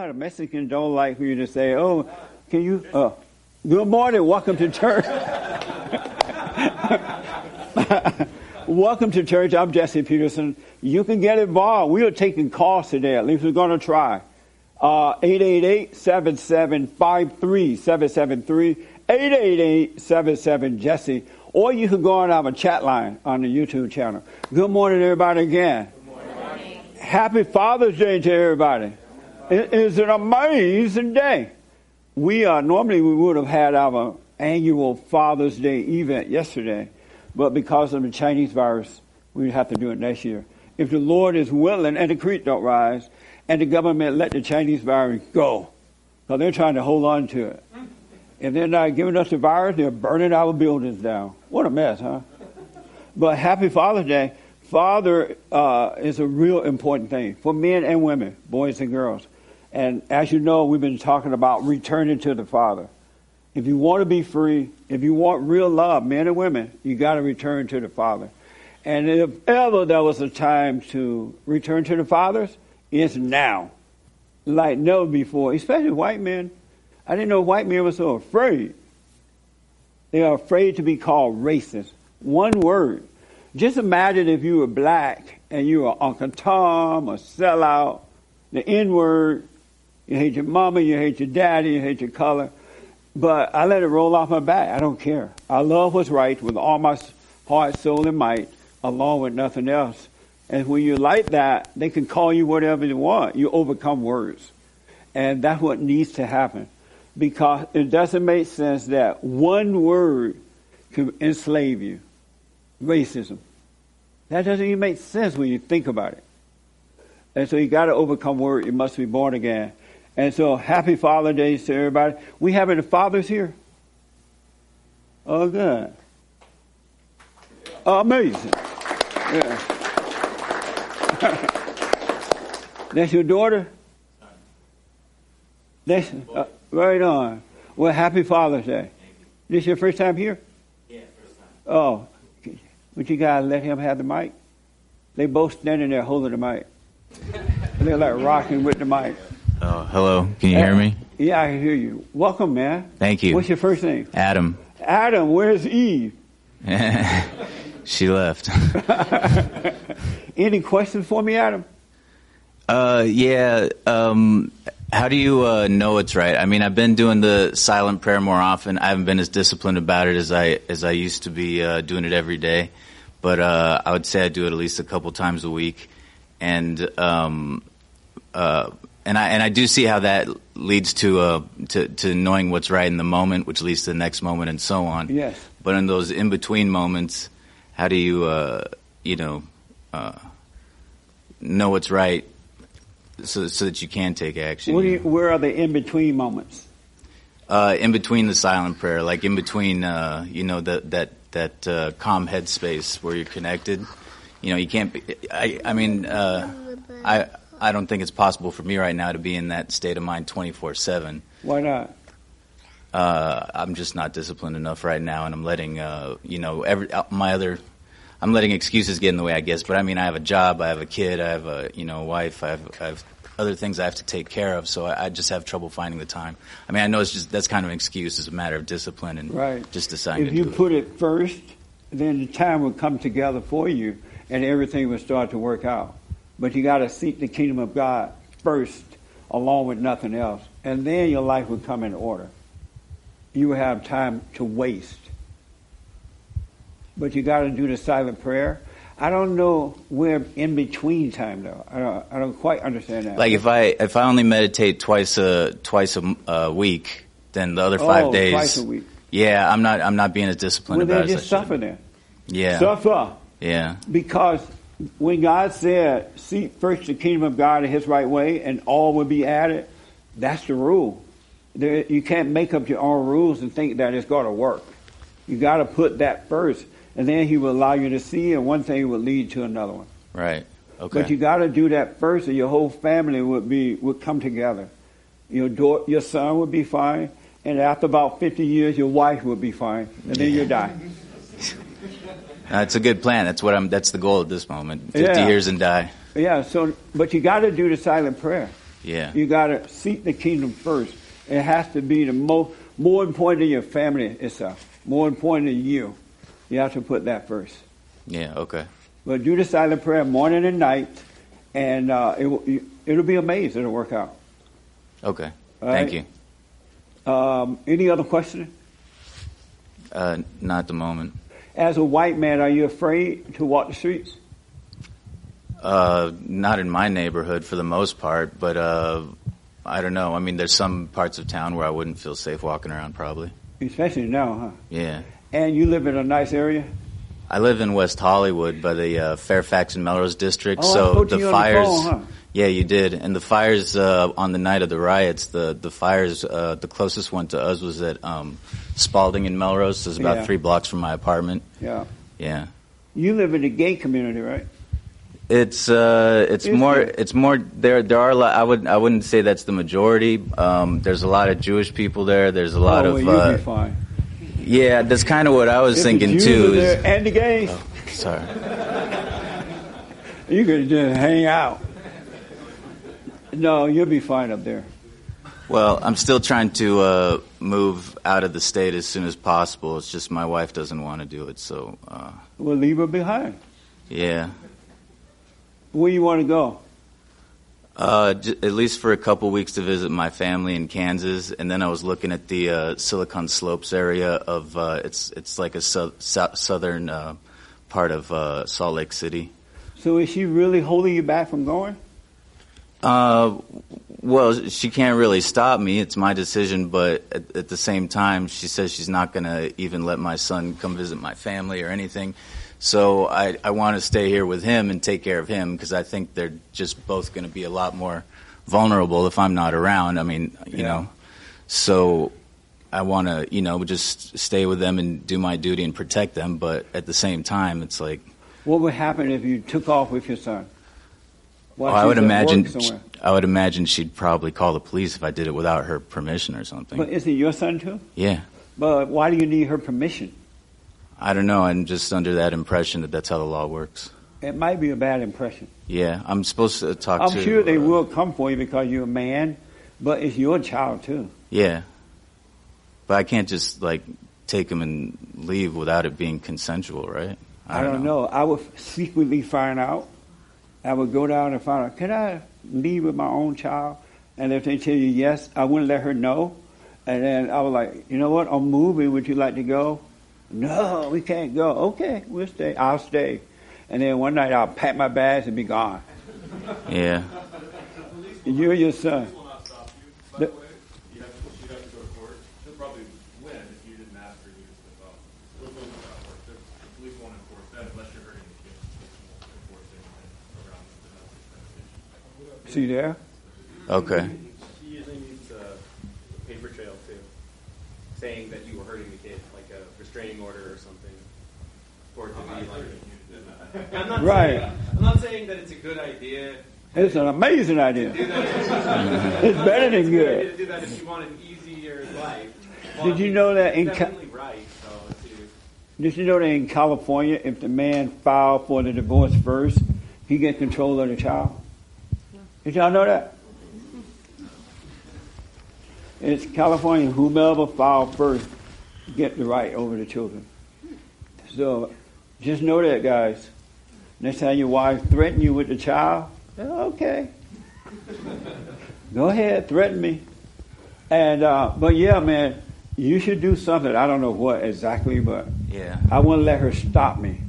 how the Mexicans don't like for you to say, "Oh, can you?" Uh, good morning, welcome to church. welcome to church. I'm Jesse Peterson. You can get involved. We are taking calls today. At least we're going to try. Uh, 888-775-3773. 888-77 Jesse. Or you can go on our chat line on the YouTube channel. Good morning, everybody. Again. Happy Father's Day to everybody. It is an amazing day. We are, normally we would have had our annual Father's Day event yesterday, but because of the Chinese virus, we have to do it next year. If the Lord is willing and the creek don't rise, and the government let the Chinese virus go, because they're trying to hold on to it. If they're not giving us the virus, they're burning our buildings down. What a mess, huh? But happy Father's Day. Father uh, is a real important thing for men and women, boys and girls. And as you know, we've been talking about returning to the Father. If you want to be free, if you want real love, men and women, you got to return to the Father. And if ever there was a time to return to the fathers, it's now. Like never before, especially white men. I didn't know white men were so afraid. They are afraid to be called racist. One word. Just imagine if you were black and you were Uncle Tom, a sellout, the N word, you hate your mama, you hate your daddy, you hate your color. But I let it roll off my back. I don't care. I love what's right with all my heart, soul, and might, along with nothing else. And when you like that, they can call you whatever they want. You overcome words. And that's what needs to happen. Because it doesn't make sense that one word can enslave you racism. That doesn't even make sense when you think about it. And so you got to overcome word. You must be born again. And so happy Father Days to everybody. We have any fathers here? Oh, good. Amazing. Yeah. That's your daughter? That's uh, right on. Well, happy Father's Day. This your first time here? Yeah, first time. Oh, would you guys let him have the mic? They both standing there holding the mic. They're like rocking with the mic. Oh, hello. Can you hear me? Yeah, I can hear you. Welcome, man. Thank you. What's your first name? Adam. Adam, where's Eve? she left. Any questions for me, Adam? Uh, yeah. Um, how do you uh, know it's right? I mean, I've been doing the silent prayer more often. I haven't been as disciplined about it as I as I used to be uh, doing it every day, but uh, I would say I do it at least a couple times a week, and um, uh, and I and I do see how that leads to uh to to knowing what's right in the moment, which leads to the next moment, and so on. Yes. But in those in between moments, how do you uh, you know uh, know what's right so so that you can take action? What do you, where are the in between moments? uh, in between the silent prayer, like in between, uh, you know, that that that uh, calm headspace where you're connected. You know, you can't. Be, I I mean, uh, I I don't think it's possible for me right now to be in that state of mind 24 seven. Why not? Uh, I'm just not disciplined enough right now, and I'm letting uh, you know every uh, my other. I'm letting excuses get in the way, I guess. But I mean, I have a job, I have a kid, I have a you know wife, I have, I have other things I have to take care of. So I, I just have trouble finding the time. I mean, I know it's just that's kind of an excuse. It's a matter of discipline and Right. just deciding If to you do it. put it first, then the time will come together for you, and everything will start to work out. But you got to seek the kingdom of God first, along with nothing else, and then your life will come in order. You will have time to waste. But you got to do the silent prayer. I don't know where in between time though. I don't, I don't quite understand that. Like if I if I only meditate twice a twice a, a week, then the other five oh, days. Oh, twice a week. Yeah, I'm not I'm not being as disciplined Well, about it. as just suffer then. Yeah, Suffer. yeah, Because when God said, seek first the kingdom of God in his right way and all will be added, that's the rule. There, you can't make up your own rules and think that it's going to work. You got to put that first, and then he will allow you to see, and one thing will lead to another one. right. Okay. But you got to do that first, and your whole family would be would come together. Your daughter, your son would be fine, and after about fifty years, your wife would be fine, and then you die. That's a good plan. That's what I'm. That's the goal at this moment. Fifty Yeah. years and die. Yeah. So, but you got to do the silent prayer. Yeah. You got to seek the kingdom first. It has to be the most more important than your family itself. More important than you. You have to put that first. Yeah. Okay. But do the silent prayer morning and night, and uh, it will, it'll be amazed. It'll work out. Okay. All Thank right. you. Um, any other question? Uh, not at the moment. As a white man, are you afraid to walk the streets? Uh, not in my neighborhood for the most part, but uh, I don't know. I mean, there's some parts of town where I wouldn't feel safe walking around. Probably. Especially now, huh? Yeah. And you live in a nice area? I live in West Hollywood, by the uh, Fairfax and Melrose district. Oh, so the on the fires. phone, huh? Yeah, you did. And the fires uh, on the night of the riots, the the fires, uh, the closest one to us was at um, Spaulding and Melrose. It's about Yeah. three blocks from my apartment. Yeah. Yeah. You live in a gay community, right? It's uh, it's Is more there? it's more there there are a lot, I would I wouldn't say that's the majority. Um, there's a lot of Jewish people there. There's a lot oh, of well, uh, be fine. yeah. That's kind of what I was If thinking too. is- and the gays, sorry. you could just hang out. No, you'll be fine up there. Well, I'm still trying to uh, move out of the state as soon as possible. It's just my wife doesn't want to do it. So uh, We'll leave her behind. yeah, Where you want to go? uh, j- at least for a couple weeks to visit my family in Kansas, and then I was looking at the uh, Silicon Slopes area of uh, it's it's like a sou- sou- southern uh, part of uh, Salt Lake City. So is she really holding you back from going? Uh, well, she can't really stop me. It's my decision, but at, at the same time, she says she's not going to even let my son come visit my family or anything. So I, I want to stay here with him and take care of him because I think they're just both going to be a lot more vulnerable if I'm not around. I mean, you Yeah. know, so I want to, you know, just stay with them and do my duty and protect them. But at the same time, it's like, What would happen if you took off with your son? While Oh, I would imagine. I would imagine she'd probably call the police if I did it without her permission or something. But is it your son too? yeah, But why do you need her permission? I don't know. I'm just under that impression that that's how the law works. It might be a bad impression. Yeah, I'm supposed to talk to I'm sure they uh, will come for you because you're a man, but it's your child too. Yeah, but I can't just like take him and leave without it being consensual, right? I don't know. I would secretly find out. I would go down and find out, can I leave with my own child? And if they tell you yes, I wouldn't let her know. And then I was like, you know what? I'm moving. Would you like to go? No, we can't go. Okay, we'll stay. I'll stay. And then one night I'll pack my bags and be gone. Yeah, you're your son. Police will not stop you, by The- the way. You have to, you'd have to go to court. She'll probably win if you didn't ask her to step up. The police will not work. The the police won't enforce that unless you're hurting the kids. The police won't enforce anything around the domestic visitation. See there? okay. She usually needs a paper trail too, saying that you were hurting the kid, like a restraining order or something, for it to be like. I'm not Right. Saying, I'm not saying that it's a good idea. It's an amazing idea. It's better than a good idea to do that if you want an easier life. Did you know that in it's Ca- right? So Did you know that in California, if the man filed for the divorce first, he gets control of the child? Did y'all know that? It's California, whomever filed first get the right over the children. So just know that, guys. Next time your wife threaten you with the child, okay. Go ahead, threaten me. And uh, but yeah, man, you should do something. I don't know what exactly, but Yeah, I wouldn't let her stop me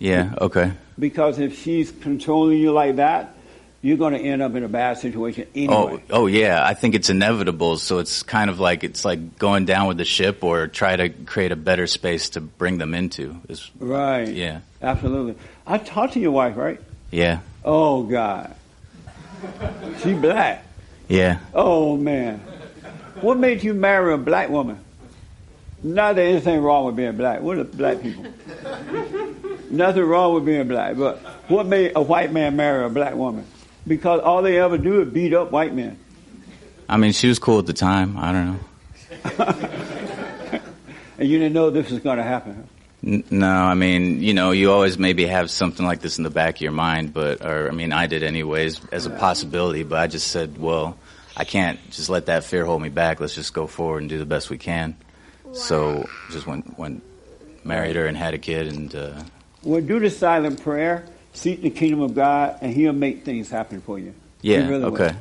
yeah, okay. because if she's controlling you like that, you're going to end up in a bad situation Oh, anyway. oh yeah. I think it's inevitable. So it's kind of like it's like going down with the ship, or try to create a better space to bring them into. Is Right. yeah, Absolutely. I talked to your wife, right? yeah, Oh God. She black. yeah. Oh man. What made you marry a black woman? Not that anything wrong with being black. What are black people? Nothing wrong with being black, but what made a white man marry a black woman? Because all they ever do is beat up white men. I mean, she was cool at the time. I don't know. And you didn't know this was going to happen. N- No, I mean, you know, you always maybe have something like this in the back of your mind, but, or, I mean, I did anyways as a possibility, but I just said, well, I can't just let that fear hold me back. Let's just go forward and do the best we can. So just went, went, married her and had a kid and, uh, Well, do the silent prayer, seek the kingdom of God, and He'll make things happen for you. Yeah, really will. okay.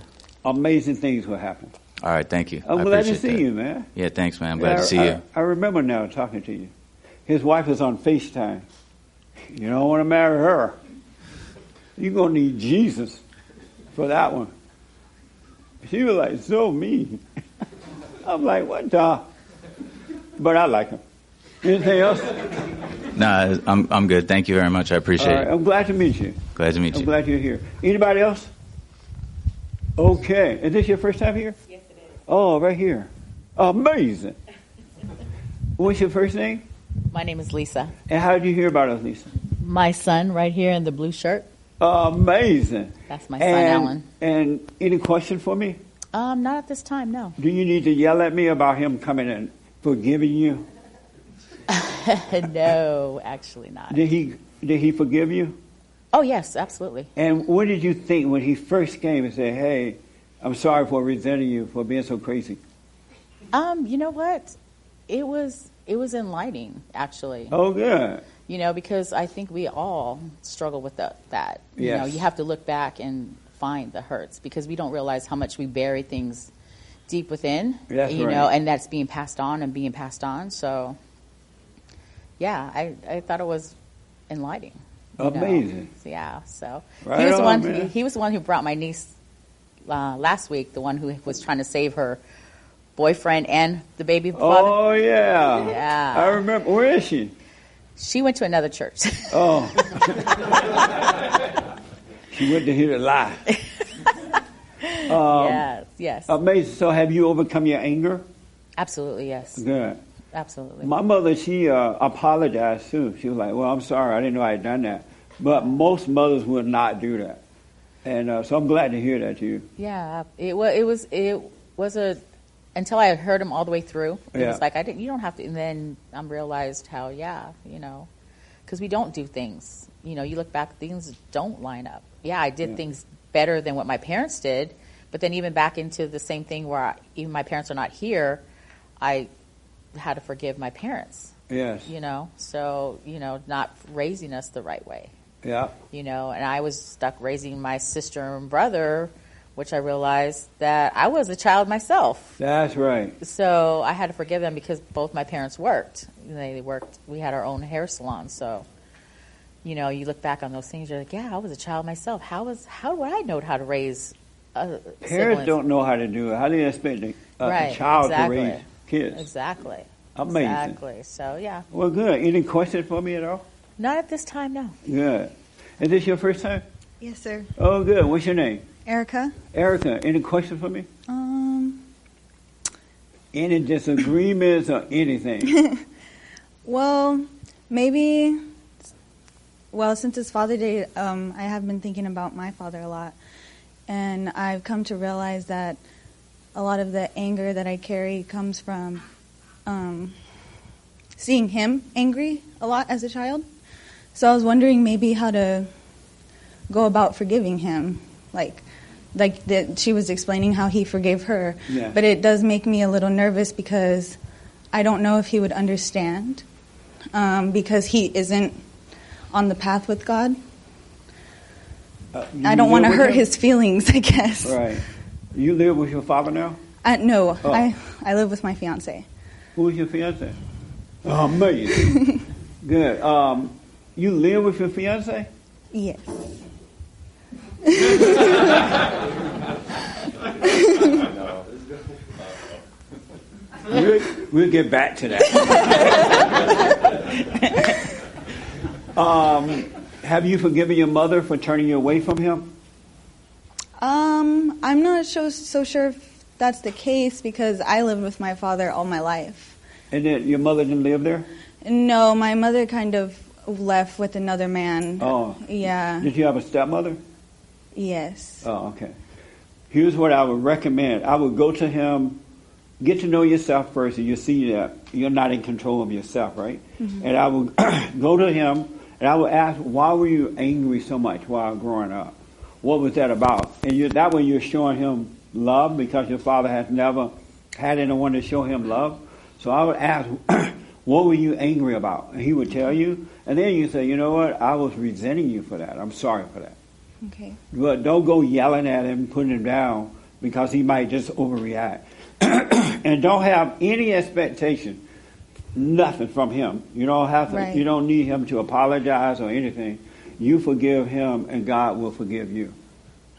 Amazing things will happen. All right, thank you. I'm I glad to see that. you, man. Yeah, thanks, man. I'm glad I, to see I- you. I remember now talking to you. His wife is on FaceTime. You don't want to marry her. You're going to need Jesus for that one. She was like, so mean. I'm like, what the? But I like him. Anything else? Nah, I'm, I'm good. Thank you very much. I appreciate right, it. I'm glad to meet you. Glad to meet I'm you. glad you're here. Anybody else? Okay. Is this your first time here? Yes, it is. Oh, right here. Amazing. What's your first name? My name is Lisa. And how did you hear about us, Lisa? My son, right here in the blue shirt, Amazing. that's my son, and, Alan. And any question for me? Um, not at this time, no. Do you need to yell at me about him coming and forgiving you? no, actually not. Did he did he forgive you? Oh, yes, absolutely. And what did you think when he first came and said, "Hey, I'm sorry for resenting you for being so crazy"? Um, you know what? It was it was enlightening, actually. Oh, good. You know, because I think we all struggle with the, that. You know, you have to look back and find the hurts because we don't realize how much we bury things deep within. That's you right. know, and that's being passed on and being passed on. So, yeah, I, I thought it was enlightening. you know. Amazing. Yeah. So Right he was the on, one. man. He was the one who brought my niece uh, last week. The one who was trying to save her boyfriend and the baby father. Oh yeah. Yeah. I remember. Where is she? She went to another church. Oh. she went to hear the lie. Um, yes. Yes. Amazing. So, have you overcome your anger? Absolutely. Yes. Good. Absolutely. My mother, she uh, apologized too. She was like, "Well, I'm sorry, I didn't know I had done that." But most mothers would not do that, and uh, so I'm glad to hear that you. Yeah, it was. It was. It was a. Until I heard him all the way through, it Yeah. was like I didn't. You don't have to. And then I realized how. Yeah, you know, because we don't do things. You know, you look back, things don't line up. Yeah, I did Yeah. things better than what my parents did, but then even back into the same thing where I, even my parents are not here, I had to forgive my parents. Yes. You know, so you know, not raising us the right way. Yeah. you know, and I was stuck raising my sister and brother, which I realized that I was a child myself. That's right. So I had to forgive them because both my parents worked. They worked. We had our own hair salon, so you know, you look back on those things, you're like, yeah, I was a child myself. How was how would I know how to raise a Parents siblings? don't know how to do it. How do you expect a, a Right, child exactly. to raise kids? Exactly. Amazing. Exactly. So yeah, Well, good. Any questions for me at all? not at this time, no. Good. Is this your first time? Yes, sir. Oh, good. What's your name? Erica. Erica. Any questions for me? Um, Any disagreements or anything? well, maybe. Well, since it's Father Day, um, I have been thinking about my father a lot, and I've come to realize that a lot of the anger that I carry comes from um, seeing him angry a lot as a child. So I was wondering maybe how to go about forgiving him, like. Like that, she was explaining how he forgave her, Yeah. but it does make me a little nervous because I don't know if he would understand um, because he isn't on the path with God. Uh, I don't want to hurt him? his feelings, I guess. Right. You live with your father now? Uh, no, Oh. I, I live with my fiance. Who's your fiance? Oh, amazing. Good. Um, you live with your fiance? Yes. We'll, we'll get back to that. um, have you forgiven your mother for turning you away from him? Um, I'm not so, so sure if that's the case because I lived with my father all my life. And then your mother didn't live there? No, my mother kind of left with another man. Oh. Yeah. Did you have a stepmother? Yes. Oh, okay. Here's what I would recommend. I would go to him get to know yourself first, and you see that you're not in control of yourself, right? And I will go to him, and I will ask, why were you angry so much while growing up? What was that about? And you, that way, you're showing him love because your father has never had anyone to show him love. So I would ask, what were you angry about? And he would tell you, and then you say, you know what? I was resenting you for that. I'm sorry for that. Okay. But don't go yelling at him, putting him down, because he might just overreact. and don't have any expectation, nothing from him. You don't have to. Right. You don't need him to apologize or anything. You forgive him, and God will forgive you.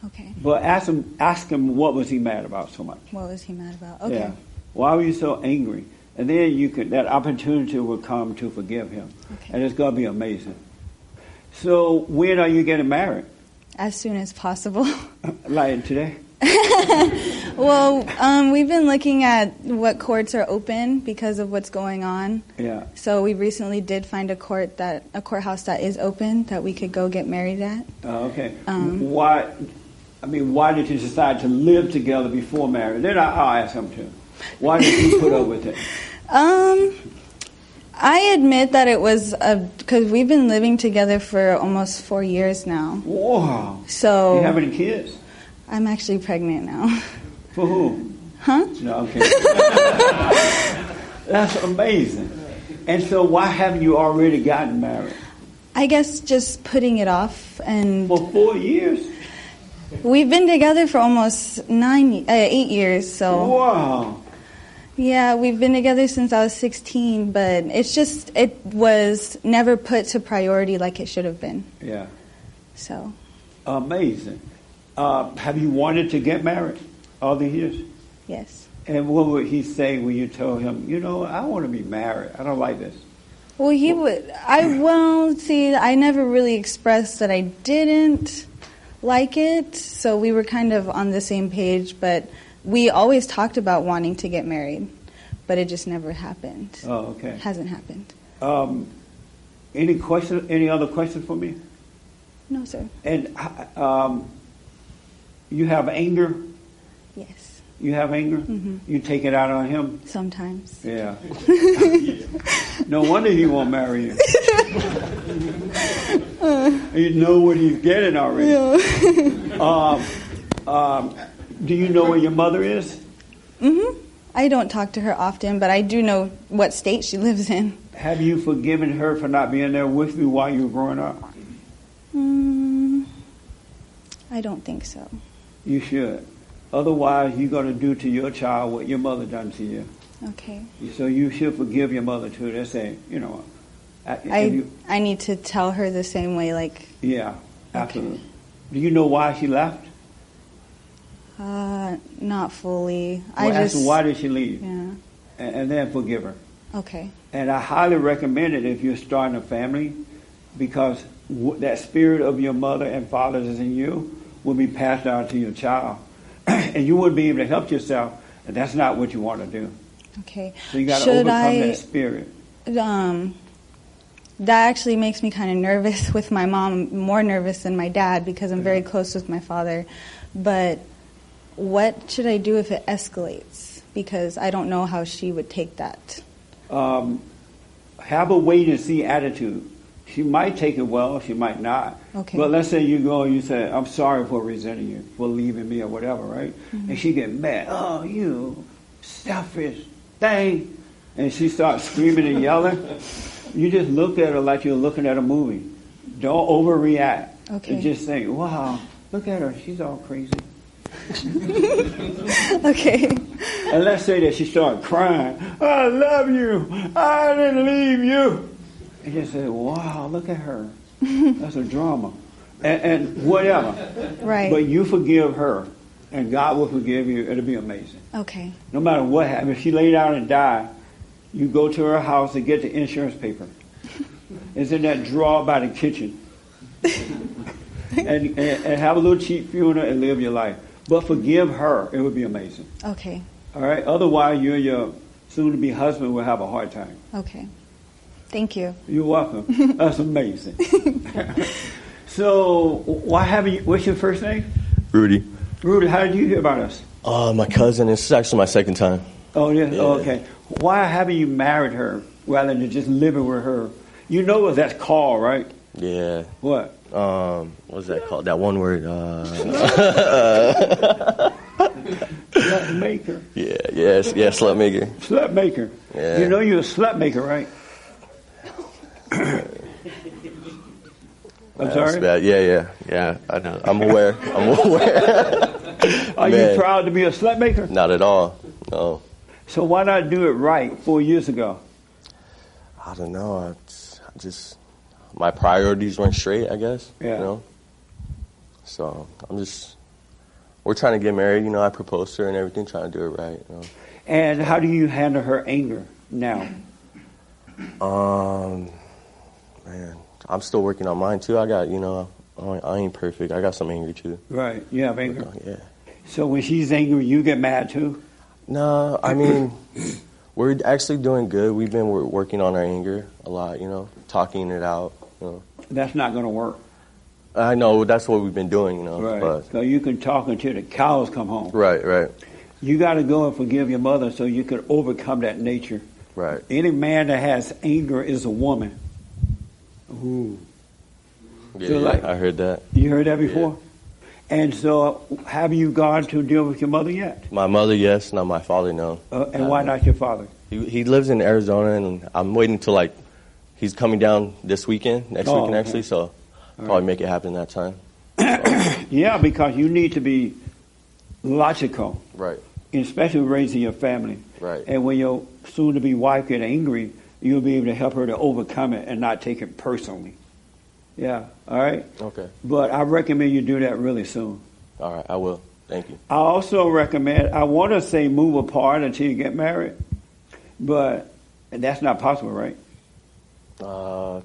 Okay. But ask him. Ask him what was he mad about so much. What was he mad about? Okay. Yeah. Why were you so angry? And then you could that opportunity will come to forgive him, Okay. and it's gonna be amazing. So when are you getting married? As soon as possible. like today? well, um, we've been looking at what courts are open because of what's going on. Yeah. So we recently did find a court that a courthouse that is open that we could go get married at. Oh, okay. Um, why? I mean, why did you decide to live together before marriage? Then I, I'll ask him too. Why did you put up with it? Um, I admit that it was because we've been living together for almost four years now. Wow. So You have any kids? I'm actually pregnant now. For who? Huh? No, okay. That's amazing. And so, why haven't you already gotten married? I guess just putting it off, and For four years? we've been together for almost nine, uh, eight years. So Wow. yeah, we've been together since I was 16, but it's just it was never put to priority like it should have been. Yeah. So Amazing. Uh, have you wanted to get married all these years? yes. And what would he say when you told him, you know, I want to be married. I don't like this. Well, he would. I well, see, I never really expressed that I didn't like it, so we were kind of on the same page. But we always talked about wanting to get married, but it just never happened. Oh, okay. It Hasn't happened. Um, any question? Any other question for me? No, sir. And um, you have anger. Yes, You have anger. Mm-hmm. You take it out on him. sometimes. Yeah. no wonder he won't marry you. you know what he's getting already. Um, um, do you know where your mother is? Mm-hmm. I don't talk to her often, but I do know what state she lives in. Have you forgiven her for not being there with you while you were growing up? Mm, I don't think so. You should. Otherwise, you're going to do to your child what your mother done to you. Okay. So you should forgive your mother too. They say, you know, I, I you- I need to tell her the same way. Like, yeah, absolutely. Do you know why she left? uh, not fully. Well, I just why did she leave, Yeah. and, and then forgive her. Okay. And I highly recommend it if you're starting a family, because w- that spirit of your mother and father is in you will be passed on to your child, and you wouldn't be able to help yourself. And that's not what you want to do. Okay. So you got to Should overcome I- that spirit. Um, that actually makes me kind of nervous with my mom, more nervous than my dad because I'm very close with my father. But what should I do if it escalates? Because I don't know how she would take that. um, have a wait and see attitude. She might take it well, she might not. Okay. But let's say you go and you say, I'm sorry for resenting you, for leaving me or whatever, right? Mm-hmm. And she get mad, oh, you selfish thing. And she starts screaming and yelling. You just look at her like you're looking at a movie. Don't overreact. Okay. And just think, wow, look at her, she's all crazy. Okay. And let's say that she started crying, I love you, I didn't leave you. And just say, wow, look at her. That's a drama. And, and whatever. Right. But you forgive her, and God will forgive you. It'll be amazing. Okay. No matter what happens, if she lay down and die, you go to her house and get the insurance paper. It's in that drawer by the kitchen. and, and, and have a little cheap funeral and live your life. But forgive her. It would be amazing. Okay. All right. Otherwise, you and your soon-to-be husband will have a hard time. Okay. Thank you. You're welcome. That's amazing. so, why haven't you? What's your first name? Rudy. Rudy. How did you hear about us? Uh, my cousin. This is actually my second time. Oh, yeah. Yeah. Oh, okay. Why haven't you married her rather than just living with her? You know what that's called, right? Yeah. What? Um, what's that called? That one word. Uh, Slut maker. yeah. Yes. Yeah. Slut maker. Slut maker. Yeah. You know you're a slut maker, right? I'm sorry. bad. Yeah. Yeah. Yeah. I know. I'm aware. I'm aware. Are you proud to be a slut maker? Not at all. No. So why not do it right four years ago? I don't know. I just, I just my priorities weren't straight. I guess. Yeah. You know. So I'm just. We're trying to get married. You know, I proposed to her and everything, trying to do it right. You And how do you handle her anger now? Um, man, I'm still working on mine too. I got, you know, I ain't- I ain't perfect. I got some anger too. Right. You have anger. Uh, yeah. So when she's angry, you get mad too? No, I mean, we're actually doing good. We've been working on our anger a lot. You know, talking it out. You know. That's not going to work. I know that's what we've been doing. You know. Right. But So you can talk until the cows come home. right, right, You got to go and forgive your mother so you can overcome that nature. right. Any man that has anger is a woman. Ooh. Yeah, So, yeah, like- I heard that. You heard that before? And so, have you gone to deal with your mother yet? My mother, yes. Not my father, no. Uh, and why not your father? He, he lives in Arizona, and I'm waiting till like he's coming down this weekend, next Oh, weekend okay. actually. So probably right. make it happen that time. Yeah, because you need to be logical, Right, especially raising your family. right, And when your soon-to-be wife get angry, you'll be able to help her to overcome it and not take it personally. Yeah, all right? okay. But I recommend you do that really soon. All right, I will. Thank you. I also recommend, I want to say move apart until you get married, but that's not possible, right? Uh,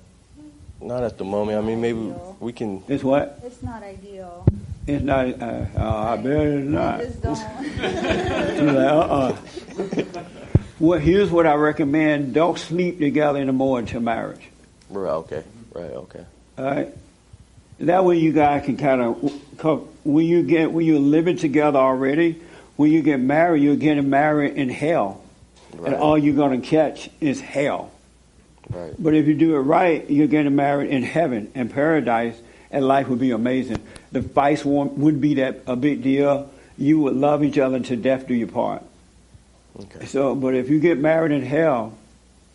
not at the moment. I mean, maybe we can. It's what? It's not ideal. It's not, uh, uh, I bet it's not. Just don't. She's like, uh-uh. well, here's what I recommend. Don't sleep together anymore until marriage. Right, okay, right, okay. All right? That way you guys can kind of, when you get, when you're living together already, when you get married, you're getting married in hell. Right, And all you're going to catch is hell. right, But if you do it right, you're getting married in heaven and paradise, and life would be amazing. The vice won't- wouldn't be that a big deal. You would love each other to death do your part. Okay, So, but if you get married in hell,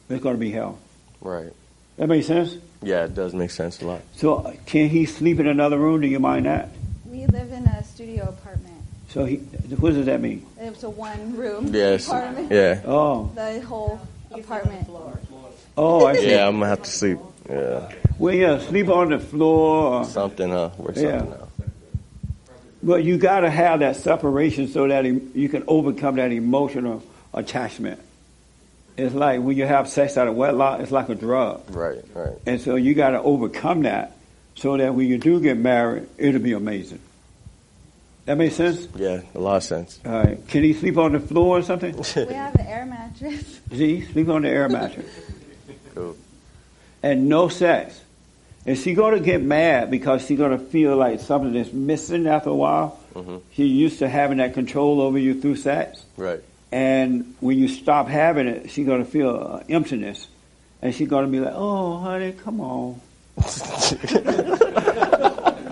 it's going to be hell. right. That makes sense. Yeah, it does make sense a lot. So, can he sleep in another room? Do you mind that? We live in a studio apartment. So, he, what does that mean? It's a one room Yes, apartment. yeah, Oh, The whole apartment. oh, I see. yeah. I'm gonna have to sleep. Yeah, Well, yeah, sleep on the floor. Or, something. Uh, work Yeah. something out. but you got to have that separation so that you can overcome that emotional attachment. It's like when you have sex out of wedlock, it's like a drug. Right, right. And so you got to overcome that so that when you do get married, it'll be amazing. That makes sense? Yeah, a lot of sense. All right. Can he sleep on the floor or something? We have an air mattress. See, sleep on the air mattress. Cool. And no sex. Is she going to get mad because she's going to feel like something is missing after a while? Mhm. She's used to having that control over you through sex. Right. And when you stop having it, she's going to feel uh, emptiness. And she's going to be like, oh, honey, come on.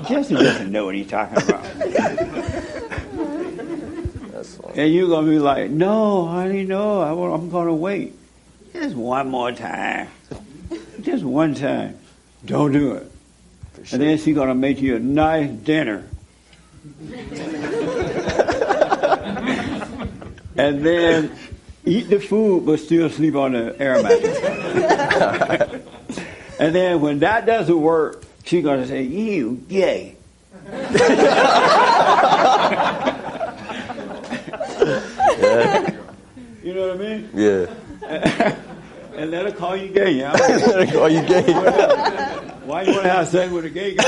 Jesse doesn't know what he's talking about. That's. And you're going to be like, no, honey, no, I I'm going to wait. Just one more time. Just one time. Don't do it. For And then she's going to make you a nice dinner. and then eat the food, but still sleep on the air mattress. and then when that doesn't work, she's going to say, you gay. Yeah, You know what I mean? yeah. And let her call you gay, yeah? Are you gay? Why you want to have sex with a gay guy?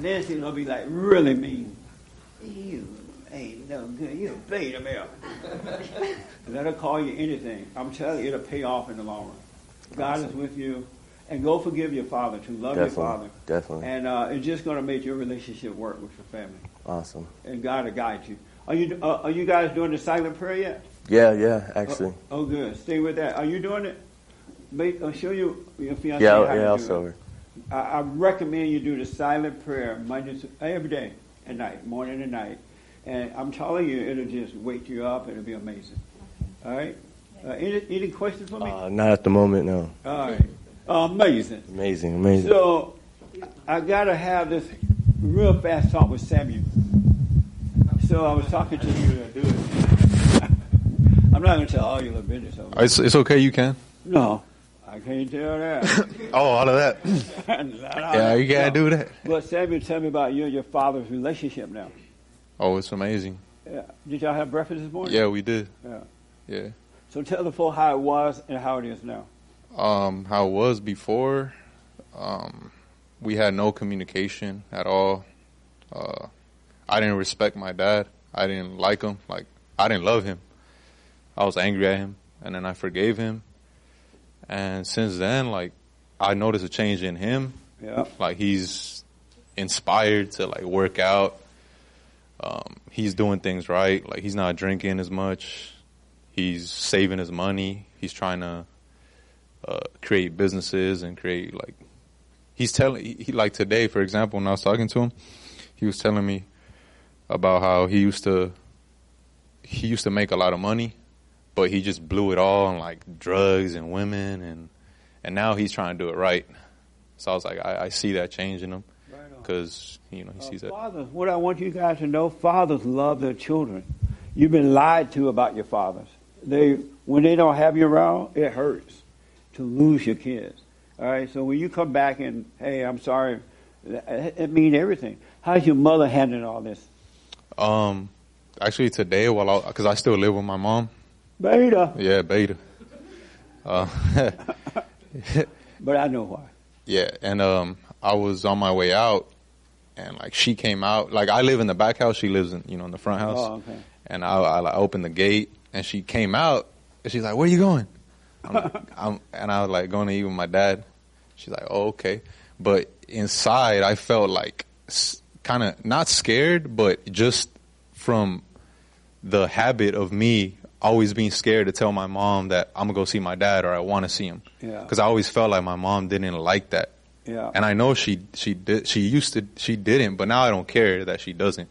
And then she's gonna be like really mean. You ain't no good. You a beta male. Let her call you anything. I'm telling you, it'll pay off in the long run. God is with you, and go forgive your father to love Definitely. your father. Definitely. And uh, it's just going to make your relationship work with your family, Awesome. and God will guide you. Are you uh, are you guys doing the silent prayer yet? Yeah, yeah, actually. Oh, good. Stay with that. Are you doing it? Make, I'll show you your fiance yeah, how I'll- to yeah, I'll show it. her. I, I recommend you do the silent prayer Monday every day and night, morning and night. And I'm telling you, it'll just wake you up. And it'll be amazing. All right. Uh, any, any questions for me? Uh, not at the moment, no. All right. amazing. Amazing, amazing. So I gotta have this real fast talk with Samuel. So I was talking to you to do it. I'm not gonna tell all your little business. Over. It's, it's okay, you can. No, I can't tell that. Oh, all of that. yeah, you can't do that. But Samuel, tell me about you and your father's relationship now. Oh, it's amazing. Yeah. Did y'all have breakfast this morning? Yeah, we did. Yeah. Yeah. So tell the folks how it was and how it is now. Um, how it was before, um, we had no communication at all. Uh, I didn't respect my dad. I didn't like him. Like I didn't love him. I was angry at him, and then I forgave him. And since then, like I noticed a change in him. Yeah. Like he's inspired to like work out. Um, he's doing things right. Like he's not drinking as much. He's saving his money. He's trying to uh, create businesses and create like he's telling he, he like today for example when I was talking to him he was telling me about how he used to he used to make a lot of money but he just blew it all on like drugs and women and and now he's trying to do it right so I was like I, I see that change in him Right because you know he Uh, sees that fathers, what I want you guys to know, fathers love their children. You've been lied to about your fathers. They, when they don't have you around, it hurts to lose your kids. All right, so when you come back and hey, I'm sorry, it, it means everything. How's your mother handling all this? um actually today while I because I still live with my mom Beta, yeah beta uh, but I know why. Yeah, and um, I was on my way out, and like she came out. Like I live in the back house, she lives in you know in the front house. Oh, okay. And I, I like, opened the gate, and she came out, and she's like, "Where are you going?" I'm, like, I'm and I was like going to eat with my dad. She's like, "Oh, okay," but inside I felt like kind of not scared, but just from the habit of me always being scared to tell my mom that I'm gonna go see my dad or I want to see him. Yeah. Because I always felt like my mom didn't like that. Yeah. And I know she she did she used to she didn't, but now I don't care that she doesn't.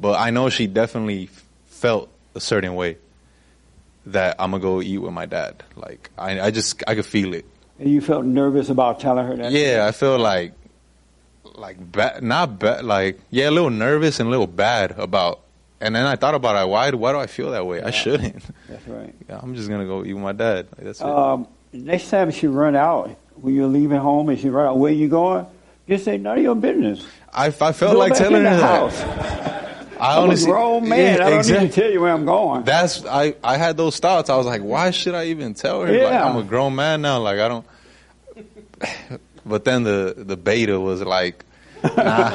But I know she definitely felt a certain way that I'm gonna go eat with my dad. Like I I just I could feel it. And you felt nervous about telling her that? Yeah, I feel like like bad, not bad, like yeah, a little nervous and a little bad about. And then I thought about it. Why? Why do I feel that way? I shouldn't. That's right. Yeah, I'm just gonna go eat with my dad. Like, that's it. Um, next time she run out, when you're leaving home and she run out, where you going? Just say, none of your business. I, I felt Go like telling her house. that. I I'm a honestly, grown man. Yeah, I don't need exactly. to tell you where I'm going. That's I. I had those thoughts. I was like, why should I even tell her? Like, Yeah. I'm a grown man now. Like I don't. But then the the beta was like, nah,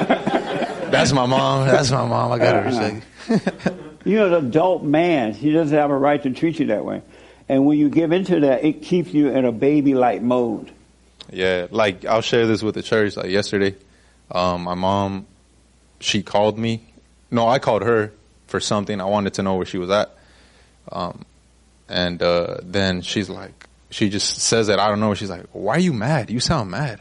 that's my mom. That's my mom. I got to respect. You're an adult man. She doesn't have a right to treat you that way. And when you give into that, it keeps you in a baby-like mode. Yeah, like I'll share this with the church. Like yesterday, um, my mom, she called me. No, I called her for something. I wanted to know where she was at. Um, and uh, then she's like, she just says that I don't know. She's like, "Why are you mad? You sound mad."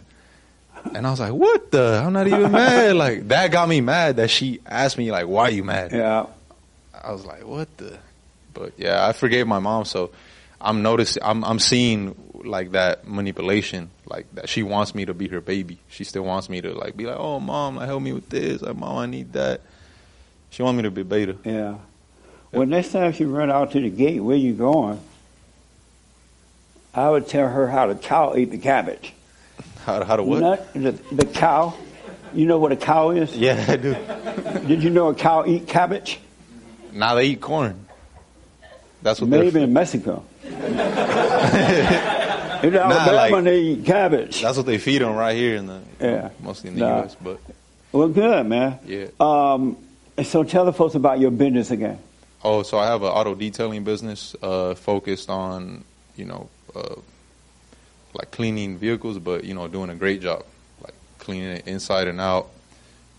And I was like, "What the? I'm not even mad." Like that got me mad that she asked me like, "Why are you mad?" Yeah. I was like, "What the?" But yeah, I forgave my mom, so I'm noticing. I'm I'm seeing like that manipulation, like that she wants me to be her baby. She still wants me to like be like, "Oh, mom, like, help me with this." Like, "Mom, I need that." She wants me to be beta. Yeah. Well, next time she run out to the gate, where you going? I would tell her how the cow ate the cabbage. How how to what? Not the, the cow. You know what a cow is? Yeah, I do. Did you know a cow eat cabbage? Now they eat corn. That's what Maybe they're. in Mexico. in Alabama, like- they eat cabbage. That's what they feed them right here in the Yeah. mostly in the Nah. U.S. But Well, good, man. yeah. Um, so tell the folks about your business again. Oh, so I have an auto detailing business uh, focused on, you know, uh, like cleaning vehicles, but you know, doing a great job, like cleaning it inside and out.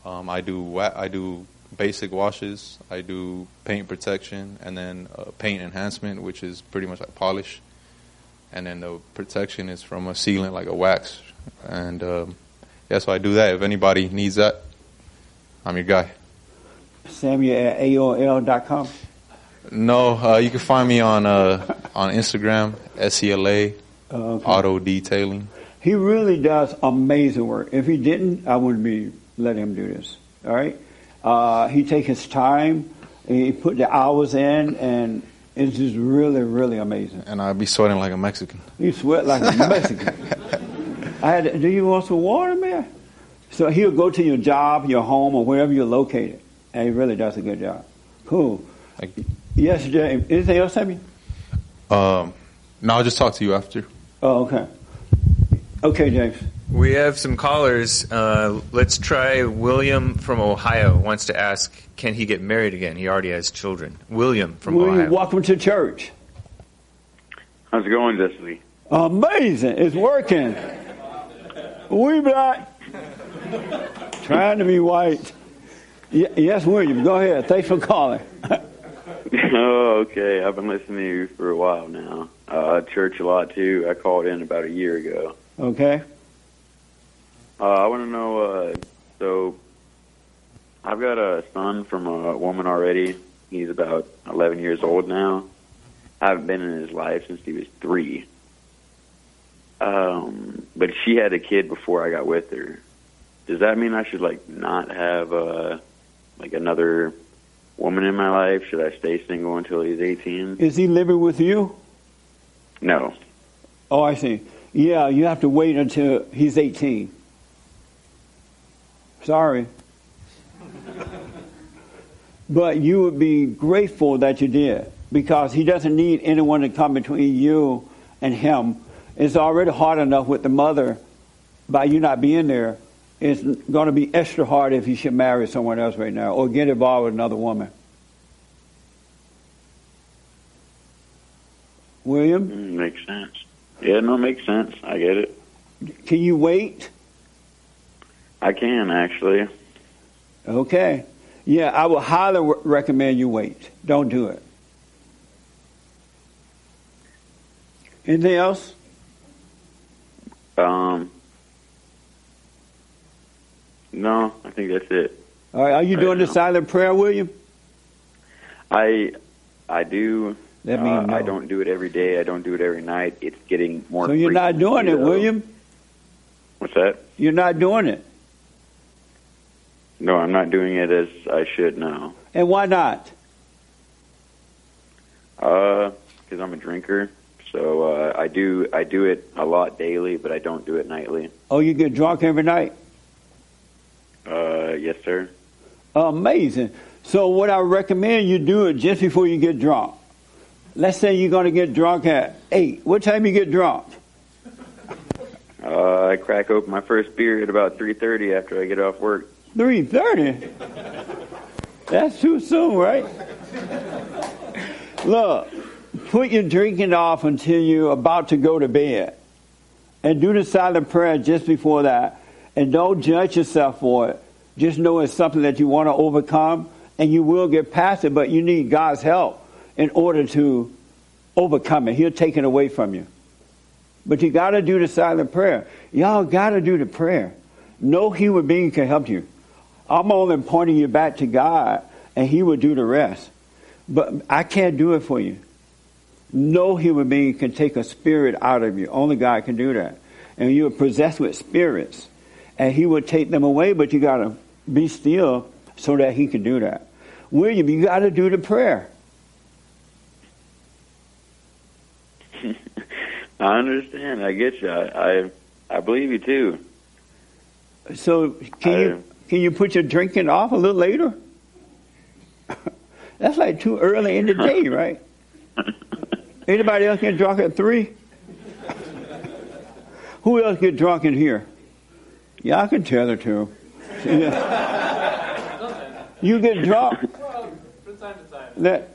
Um, I do wa- I do basic washes. I do paint protection and then uh, paint enhancement, which is pretty much like polish. And then the protection is from a sealant, like a wax. And um, yeah, so I do that. If anybody needs that, I'm your guy. Samuel at AOL.com. No, uh, you can find me on uh, on Instagram, SELA okay. Auto Detailing. He really does amazing work. If he didn't, I wouldn't be letting him do this. All right. Uh, he take his time. He put the hours in, and it's just really, really amazing. And I'll be sweating like a Mexican. You sweat like a Mexican. I had. Do you want some water, man? So he'll go to your job, your home, or wherever you're located, and he really does a good job. Cool. Yes, James. Anything else, Sammy? Um, no, I'll just talk to you after. Oh, okay. Okay, James. We have some callers. Uh, let's try William from Ohio. Wants to ask, can he get married again? He already has children. William from William, Ohio. welcome to church. How's it going, Jesse? Amazing. It's working. We black. Trying to be white. Y- yes, William. Go ahead. Thanks for calling. oh, okay. I've been listening to you for a while now. Uh, church a lot too. I called in about a year ago. Okay. Uh, I want to know. Uh, so, I've got a son from a woman already. He's about 11 years old now. I haven't been in his life since he was three. Um, but she had a kid before I got with her. Does that mean I should like not have uh, like another woman in my life? Should I stay single until he's 18? Is he living with you? No. Oh, I see. Yeah, you have to wait until he's 18. Sorry. But you would be grateful that you did because he doesn't need anyone to come between you and him. It's already hard enough with the mother by you not being there. It's going to be extra hard if he should marry someone else right now or get involved with another woman. William? Mm, makes sense. Yeah, no, makes sense. I get it. Can you wait? I can actually. Okay. Yeah, I would highly re- recommend you wait. Don't do it. Anything else? Um, no, I think that's it. All right, are you Right doing the silent prayer, William? I I do. That means uh, I don't do it every day. I don't do it every night. It's getting more. So you're not doing it, though. William? What's that? You're not doing it. No, I'm not doing it as I should now. And why not? Uh, because I'm a drinker. So uh, I do I do it a lot daily, but I don't do it nightly. Oh, you get drunk every night? Uh, yes, sir. Amazing. So what I recommend you do it just before you get drunk. Let's say you're going to get drunk at 8. What time you get drunk? Uh, I crack open my first beer at about 3:30 after I get off work. 3.30? That's too soon, right? Look, put your drinking off until you're about to go to bed. And do the silent prayer just before that. And don't judge yourself for it. Just know it's something that you want to overcome, and you will get past it, but you need God's help in order to overcome it. He'll take it away from you. But you got to do the silent prayer. Y'all got to do the prayer. No human being can help you. I'm only pointing you back to God, and He will do the rest. But I can't do it for you. No human being can take a spirit out of you. Only God can do that. And you're possessed with spirits, and He would take them away, but you got to be still so that He can do that. William, you got to do the prayer. I understand. I get you. I I, I believe you too. So can you can you put your drinking off a little later? That's like too early in the day, right? Anybody else get drunk at three? Who else get drunk in here? Yeah, I can tell the two. You get drunk. Well, From time to time. That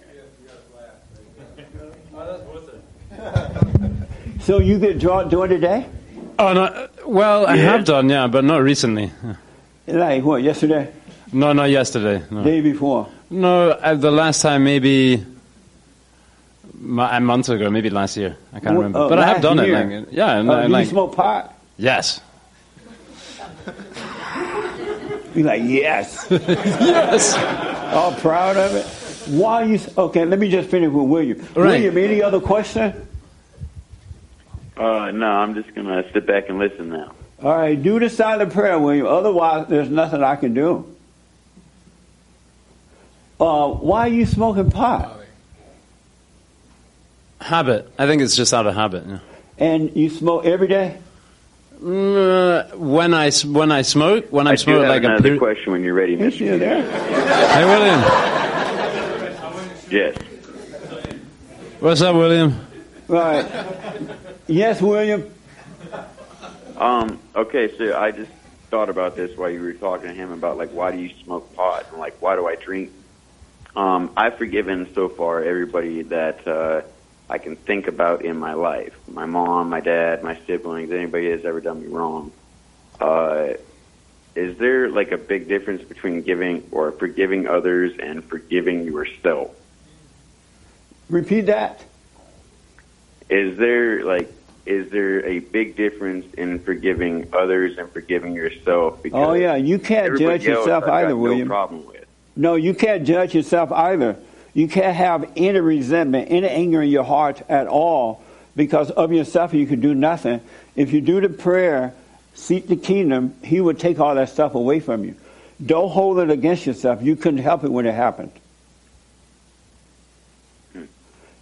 So you get drunk during the day? Oh no. Well, I Yeah. have done, yeah, but not recently. Like what? Yesterday? No, not yesterday. No. Day before? No, uh, the last time maybe a month ago, maybe last year. I can't Wh- remember. uh, but I have done year? it. Like, yeah, and, Uh, like you smoke pot? yes. You're like, yes. yes. All proud of it. Why you? Okay, let me just finish with William. Right. William, any other question? Uh, no, I'm just gonna sit back and listen now. All right, do the silent prayer, William. Otherwise, there's nothing I can do. Uh, why are you smoking pot? Habit. I think it's just out of habit. Yeah. And you smoke every day? Mm, uh, when I s- when I smoke, when I smoke, I'm do smoking like a another question when you're ready, Mr. you there? Hey William, Yes. what's up, William? Right. Yes, William. Um, okay, so I just thought about this while you were talking to him about like why do you smoke pot and like why do I drink? Um, I've forgiven so far everybody that uh, I can think about in my life. My mom, my dad, my siblings, anybody that's ever done me wrong. Uh, is there like a big difference between giving or forgiving others and forgiving yourself? Repeat that. Is there like is there a big difference in forgiving others and forgiving yourself? Because Oh, yeah, you can't judge yourself either, no William. problem with. No, you can't judge yourself either. You can't have any resentment, any anger in your heart at all because of yourself. You can do nothing. If you do the prayer, seek the kingdom, He would take all that stuff away from you. Don't hold it against yourself. You couldn't help it when it happened.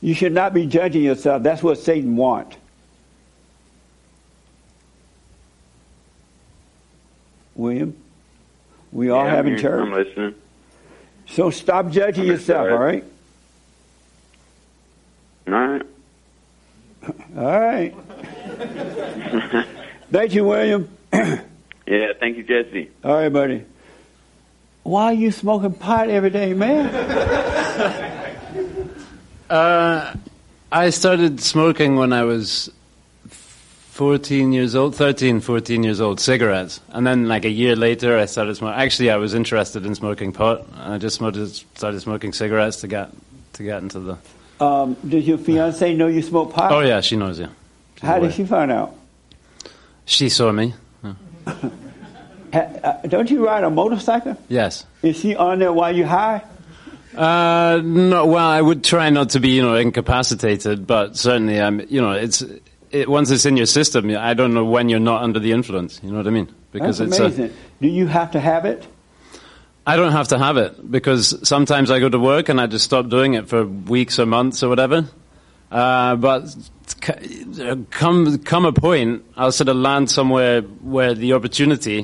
You should not be judging yourself. That's what Satan wants. William, we all Yeah, having church. I'm listening. So stop judging I'm yourself, all right? All right. All right. Thank you, William. Yeah, thank you, Jesse. All right, buddy. Why are you smoking pot every day, man? Uh, I started smoking when I was 14 years old, 13, 14 years old, cigarettes. And then, like a year later, I started smoking. Actually, I was interested in smoking pot. And I just smoked, started smoking cigarettes to get to get into the. Um, did your fiance know you smoke pot? Oh yeah, she knows. Yeah, How aware. did she find out? she saw me. Ha, uh, don't you ride a motorcycle? Yes. Is she on there while you high? Uh, no. Well, I would try not to be, you know, incapacitated, but certainly, I'm. You know, it's it, once it's in your system. I don't know when you're not under the influence. You know what I mean? That's it's a- amazing. Do you have to have it? I don't have to have it because sometimes I go to work and I just stop doing it for weeks or months or whatever. Uh, but come come a point, I'll sort of land somewhere where the opportunity,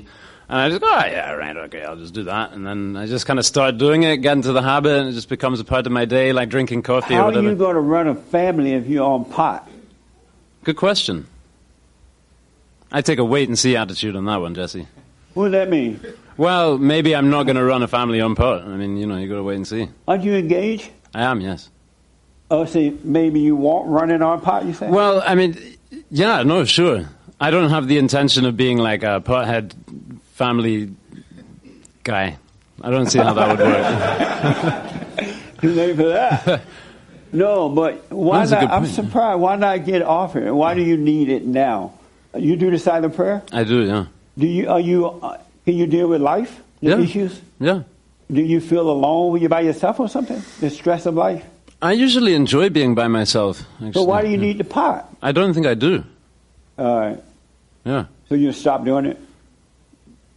and I just go, oh, yeah, right, okay, I'll just do that, and then I just kind of start doing it, get into the habit, and it just becomes a part of my day, like drinking coffee or How are whatever. you going to run a family if you're on pot? Good question. I take a wait and see attitude on that one, Jesse. What does that mean? Well, maybe I'm not going to run a family on pot. I mean, you know, you got to wait and see. Aren't you engaged? I am, yes. Oh, see, maybe you won't run it on pot, you say? Well, I mean, yeah, no, sure. I don't have the intention of being like a pothead family guy. I don't see how that would work. Too late for that. no, but why not? I'm point. surprised. Why not get off it? Why do you need it now? You do the silent prayer? I do, yeah. Do you? Are you? Uh, can you deal with life? The Yeah. issues? Yeah. Do you feel alone when you're by yourself or something? The stress of life. I usually enjoy being by myself. Actually. So why do you need the pot? I don't think I do. All right. Yeah. So you stop doing it?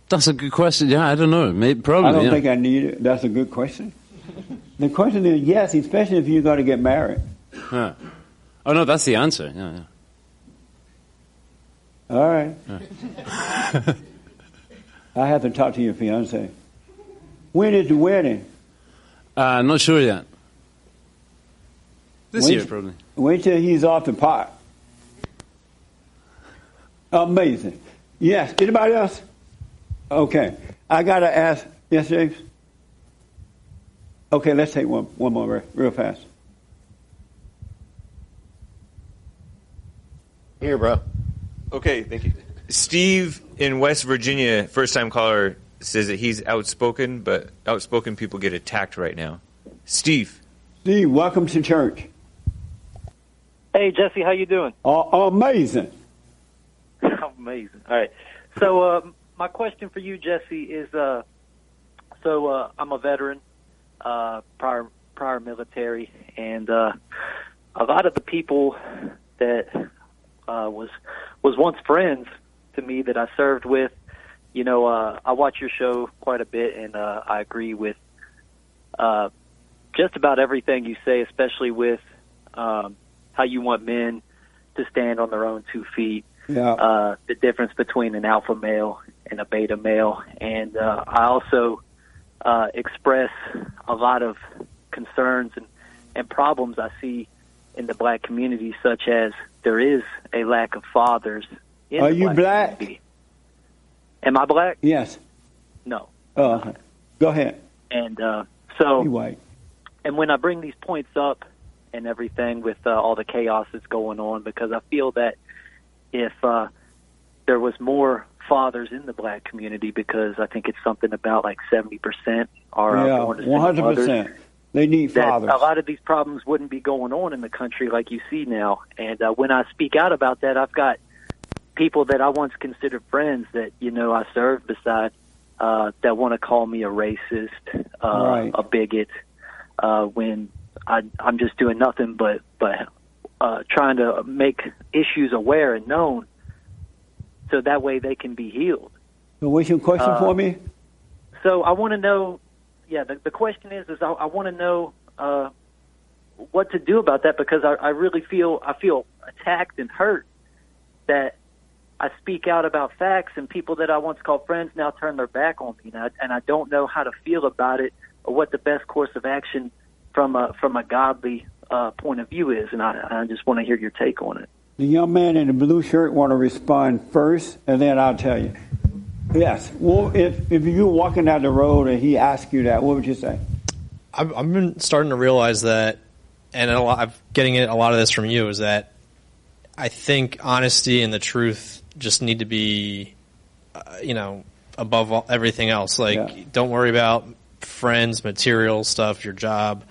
That's a good question. Yeah, I don't know. Maybe, probably. I don't yeah. think I need it. That's a good question. The question is yes, especially if you're going to get married. Yeah. Oh no, that's the answer. Yeah, yeah. All right. I have to talk to your fiance. When is the wedding? Uh, not sure yet. This Wait- year, probably. Wait till he's off the pot. Amazing. Yes. Anybody else? Okay. I got to ask. Yes, James? Okay, let's take one, one more real, real fast. Here, bro. Okay, thank you. Steve in West Virginia, first time caller, says that he's outspoken, but outspoken people get attacked right now. Steve. Steve, welcome to church. Hey Jesse, how you doing? Uh, amazing. Amazing. All right. So uh, my question for you, Jesse, is uh, so uh, I'm a veteran, uh, prior prior military, and uh, a lot of the people that uh, was was once friends to me that I served with. You know, uh, I watch your show quite a bit, and uh, I agree with uh, just about everything you say, especially with um, how you want men to stand on their own two feet. Yeah. Uh, the difference between an alpha male and a beta male, and uh, I also uh, express a lot of concerns and, and problems I see in the black community, such as there is a lack of fathers. In Are you black? Community. Am I black? Yes. No. Oh, okay. Go ahead. And uh, so, You white. and when I bring these points up and everything with uh, all the chaos that's going on, because I feel that if uh, there was more fathers in the black community, because I think it's something about like seventy percent are uh, yeah, born to single one hundred mothers, percent. They need fathers. a lot of these problems wouldn't be going on in the country like you see now. And uh, when I speak out about that, I've got people that I once considered friends that you know I served beside uh, that want to call me a racist, uh, Right. a bigot, uh, when I, I'm just doing nothing but but uh, trying to make issues aware and known, so that way they can be healed. So what's your question Uh, for me? So I want to know. Yeah, the, the question is, is I, I want to know uh, what to do about that because I, I really feel I feel attacked and hurt that I speak out about facts and people that I once called friends now turn their back on me, and I, and I don't know how to feel about it or what the best course of action from a from a godly uh, point of view is, and I, I just want to hear your take on it. The young man in the blue shirt want to respond first, and then I'll tell you. Yes. Well, if if you were walking down the road and he asked you that, what would you say? I've, I've been starting to realize that, and a lot, I'm getting a lot of this from you is that I think honesty and the truth just need to be, uh, you know, above all, everything else. Like, Yeah. don't worry about friends, material stuff, your job,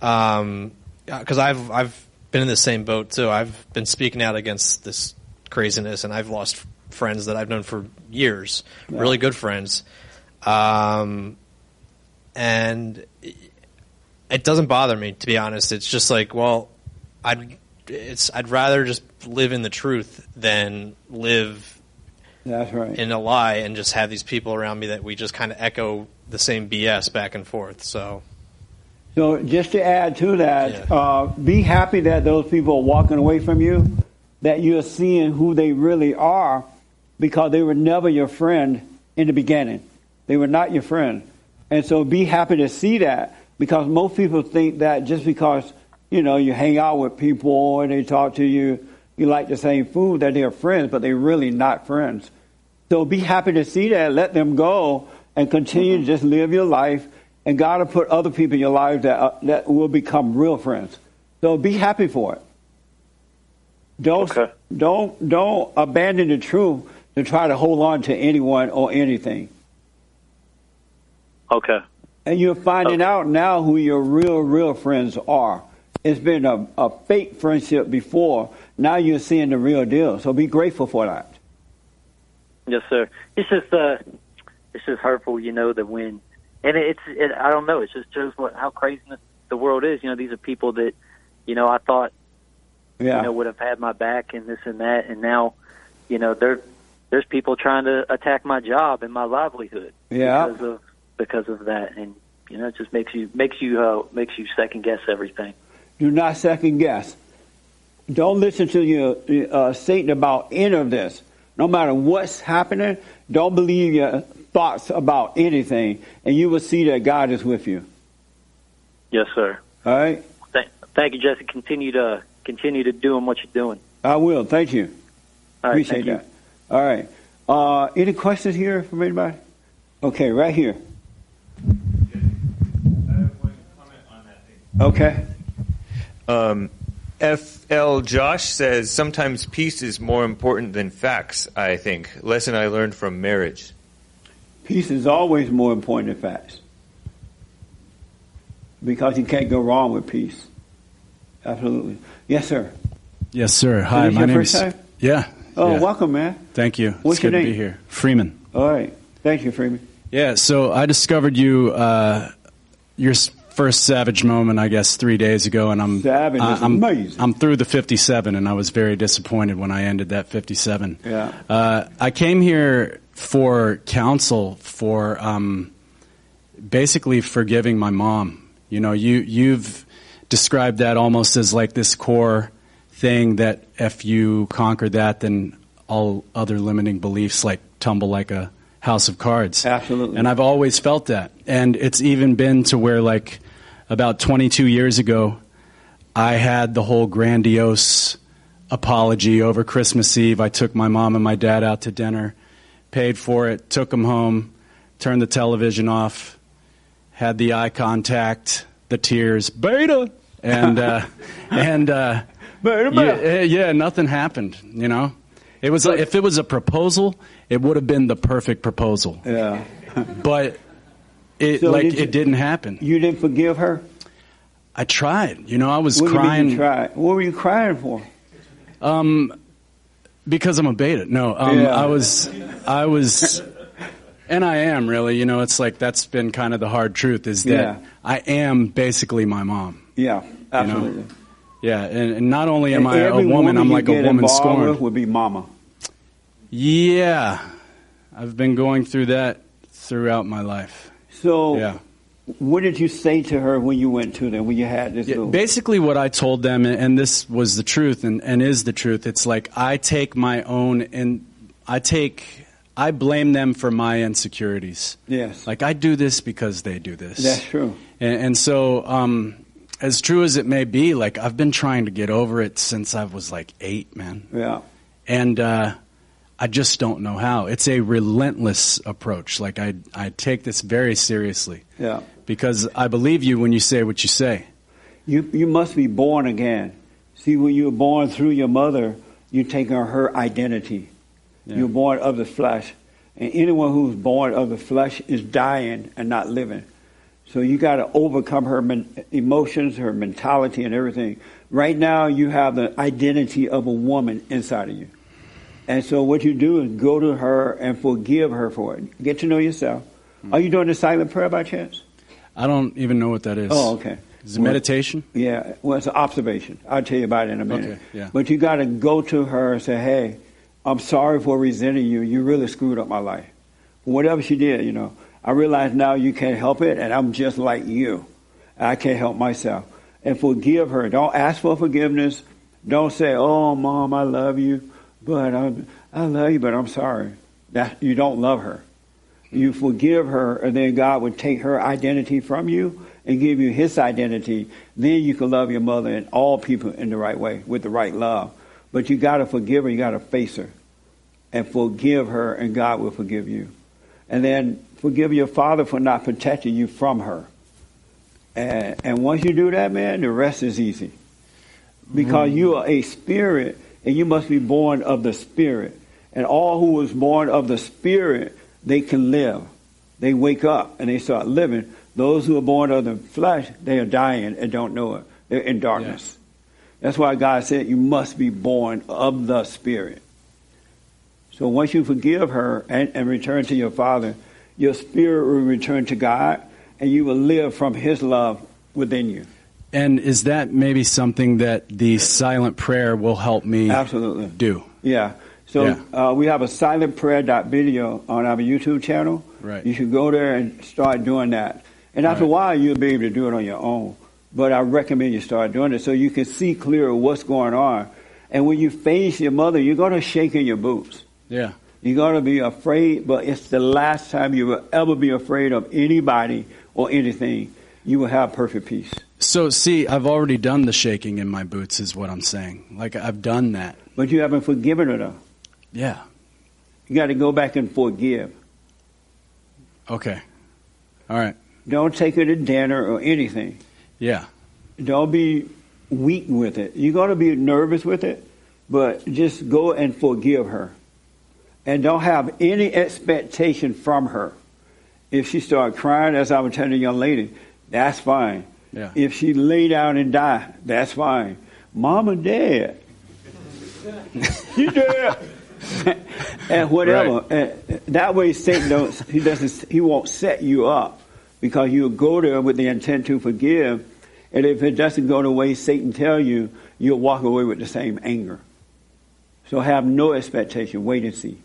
because I've I've been in the same boat too. I've been speaking out against this craziness, and I've lost friends that I've known for years, Yeah. really good friends. Um, and it doesn't bother me to be honest. It's just like, well, I'd it's I'd rather just live in the truth than live That's right. in a lie and just have these people around me that we just kind of echo the same BS back and forth. So So just to add to that, uh, be happy that those people are walking away from you, that you're seeing who they really are, because they were never your friend in the beginning. They were not your friend, and so be happy to see that, because most people think that just because you know you hang out with people and they talk to you, you like the same food, that they're friends, but they're really not friends. So be happy to see that. Let them go and continue to just live your life. And God will put other people in your life that uh, that will become real friends. So be happy for it. Don't don't don't abandon the truth to try to hold on to anyone or anything. Okay. And you're finding out now who your real real friends are. It's been a, a fake friendship before. Now you're seeing the real deal. So be grateful for that. Yes, sir. It's just uh, it's just hurtful, you know, that when, and it's it, I don't know. It just shows what how crazy the world is. You know, these are people that, you know, I thought, Yeah. you know, would have had my back and this and that, and now, you know, there there's people trying to attack my job and my livelihood Yeah. because of because of that, and you know, it just makes you makes you uh, makes you second guess everything. Do not second guess. Don't listen to your uh, Satan about any of this. No matter what's happening, don't believe your thoughts about anything, and you will see that God is with you. Yes, sir. All right, Thank, thank you, Jesse. Continue to continue to doing what you're doing. I will. Thank you. All right, Appreciate thank you. that. All right. Uh, any questions here from anybody? Okay, right here. Okay. Um, FL Josh says sometimes peace is more important than facts. I think lesson I learned from marriage. Peace is always more important than facts. Because you can't go wrong with peace. Absolutely. Yes, sir. Yes, sir. Hi, my name is. time? Yeah. Oh, yeah. welcome, man. Thank you. What's it's your good to name? be here. Freeman. All right. Thank you, Freeman. Yeah. So I discovered you, uh, your first Savage moment, I guess, three days ago, and I'm Savage I, I'm, amazing. I'm through the 57, and I was very disappointed when I ended that 57. Yeah. Uh, I came here for counsel for um, basically forgiving my mom. You know, you you've described that almost as like this core thing that if you conquer that, then all other limiting beliefs like tumble like a house of cards. Absolutely. And I've always felt that. And it's even been to where like about 22 years ago, I had the whole grandiose apology over Christmas Eve. I took my mom and my dad out to dinner, paid for it, took them home, turned the television off, had the eye contact, the tears, beta, and uh, and uh, beta, yeah, yeah, nothing happened. You know, it was like, if it was a proposal, it would have been the perfect proposal. Yeah. but it So like did you- it didn't happen. You didn't forgive her? I tried. You know, I was What do you mean crying. What were you crying for? Um, because I'm a beta. No, um, Yeah. I was, I was, and I am really. You know, it's like that's been kind of the hard truth is that Yeah. I am basically my mom. Yeah, you know? absolutely. Yeah, and, and not only am And I a every woman, I'm like a woman scorned. would be mama. Yeah, I've been going through that throughout my life. So, Yeah. What did you say to her when you went to them, when you had this Yeah, little... basically, what I told them, and- this was the truth, and, and is the truth. It's like I take my own, and I take, I blame them for my insecurities. Yes. Like I do this because they do this. That's true. And, and so, um, as true as it may be, like I've been trying to get over it since I was like eight, man. Yeah. And uh, I just don't know how. It's a relentless approach. Like I, I take this very seriously Yeah. because I believe you when you say what you say. You, you must be born again. See, when you were born through your mother, you take taking her identity. Yeah. You're born of the flesh. And anyone who's born of the flesh is dying and not living. So you got to overcome her men- emotions, her mentality, and everything. Right now, you have the identity of a woman inside of you. And so what you do is go to her and forgive her for it. Get to know yourself. Are you doing the silent prayer by chance? I don't even know what that is. Oh, okay. Is it Well, meditation? Yeah, well, it's an observation. I'll tell you about it in a minute. Okay, yeah. But you got to go to her and say, hey, I'm sorry for resenting you. You really screwed up my life. Whatever she did, you know, I realize now you can't help it, and I'm just like you. I can't help myself. And forgive her. Don't ask for forgiveness. Don't say, oh, mom, I love you, but I'm, I love you, but I'm sorry. That You don't love her. You forgive her, and then God would take her identity from you and give you his identity. Then you can love your mother and all people in the right way with the right love. But you got to forgive her. You got to face her and forgive her, and God will forgive you. And then forgive your father for not protecting you from her. And, and once you do that, man, the rest is easy. Because mm-hmm. you are a spirit, and you must be born of the spirit. And all who was born of the spirit, they can live. They wake up and they start living. Those who are born of the flesh, they are dying and don't know it. They're in darkness. That's why God said you must be born of the spirit. So once you forgive her and, and return to your father, your spirit will return to God and you will live from his love within you. And is that maybe something that the silent prayer will help me Absolutely. do? Yeah. So Yeah. Uh, we have a silent prayer video on our YouTube channel. Right. You should go there and start doing that. And after a while, you'll be able to do it on your own. But I recommend you start doing it so you can see clearer what's going on. And when you face your mother, you're going to shake in your boots. Yeah. You're going to be afraid, but it's the last time you will ever be afraid of anybody or anything. You will have perfect peace. So, see, I've already done the shaking in my boots, is what I'm saying. Like, I've done that. But you haven't forgiven her, though. Yeah. You got to go back and forgive. Okay. All right. Don't take her to dinner or anything. Yeah. Don't be weak with it. You're going to be nervous with it, but just go and forgive her. And don't have any expectation from her. If she start crying, as I was telling the young lady, that's fine. Yeah. If she lay down and die, that's fine. Mama dead. she dead. and whatever. And that way Satan don't he doesn't he won't set you up because you'll go there with the intent to forgive. And if it doesn't go the way Satan tell you, you'll walk away with the same anger. So have no expectation. Wait and see.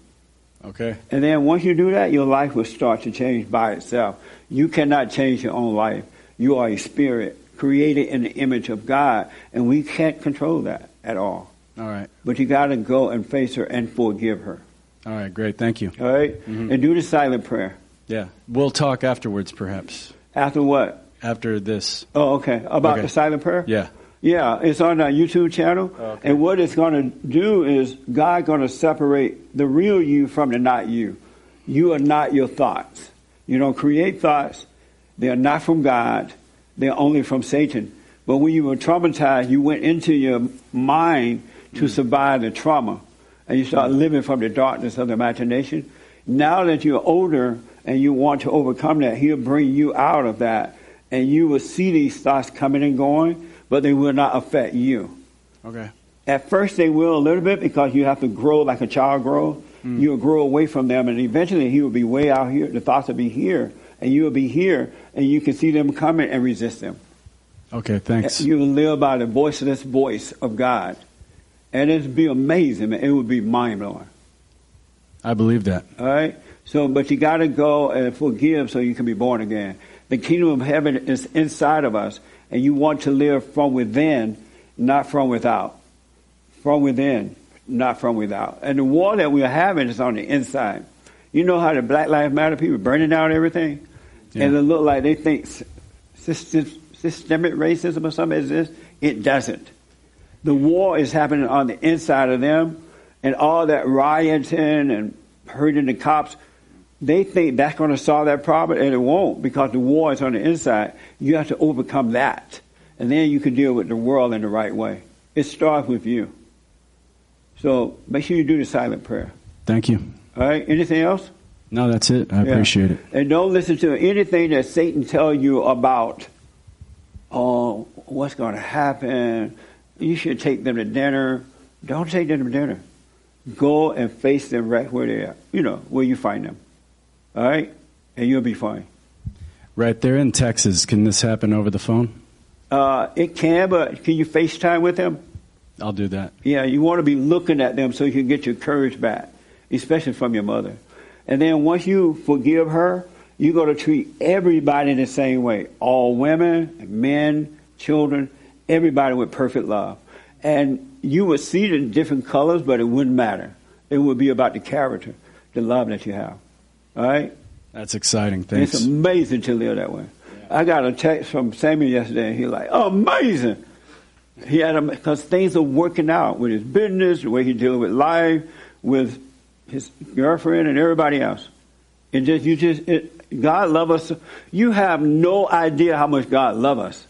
Okay. And then once you do that, your life will start to change by itself. You cannot change your own life. You are a spirit created in the image of God, and we can't control that at all. All right. But you got to go and face her and forgive her. All right. Great. Thank you. All right? Mm-hmm. And do the silent prayer. Yeah. We'll talk afterwards, perhaps. After what? After this. Oh, okay. About Okay. the silent prayer? Yeah. Yeah, it's on our YouTube channel. Oh, and what it's going to do is God going to separate the real you from the not you. You are not your thoughts. You don't create thoughts. They are not from God. They're only from Satan. But when you were traumatized, you went into your mind to mm. survive the trauma. And you start mm. living from the darkness of the imagination. Now that you're older and you want to overcome that, he'll bring you out of that. And you will see these thoughts coming and going, but they will not affect you. Okay. At first, they will a little bit because you have to grow like a child grows. Mm. You'll grow away from them, and eventually, he will be way out here. The thoughts will be here, and you will be here, and you can see them coming and resist them. Okay. Thanks. You will live by the voiceless voice of God, and it'll be amazing. It would be mind blowing. I believe that. All right. So, but you got to go and forgive so you can be born again. The kingdom of heaven is inside of us, and you want to live from within, not from without. From within, not from without. And the war that we're having is on the inside. You know how the Black Lives Matter people burning down everything, and it look like they think system, systemic racism or something exists. It doesn't. The war is happening on the inside of them, and all that rioting and hurting the cops. They think that's going to solve that problem, and it won't because the war is on the inside. You have to overcome that, and then you can deal with the world in the right way. It starts with you. So make sure you do the silent prayer. Thank you. All right. Anything else? No, that's it. I Yeah. appreciate it. And don't listen to anything that Satan tell you about. Oh, what's going to happen? You should take them to dinner. Don't take them to dinner. Go and face them right where they are. You know where you find them. All right, and you'll be fine. Right there in Texas. Can this happen over the phone? Uh, it can, but can you FaceTime with them? I'll do that. Yeah, you want to be looking at them so you can get your courage back, especially from your mother. And then once you forgive her, you're going to treat everybody the same way all women, men, children, everybody with perfect love. And you would see it in different colors, but it wouldn't matter. It would be about the character, the love that you have. All right? That's exciting. Thanks. It's amazing to live that way. I got a text from Samuel yesterday, and he's like, amazing. He had because things are working out with his business, the way he's dealing with life, with his girlfriend, and everybody else. It just you just it, God love us. You have no idea how much God love us.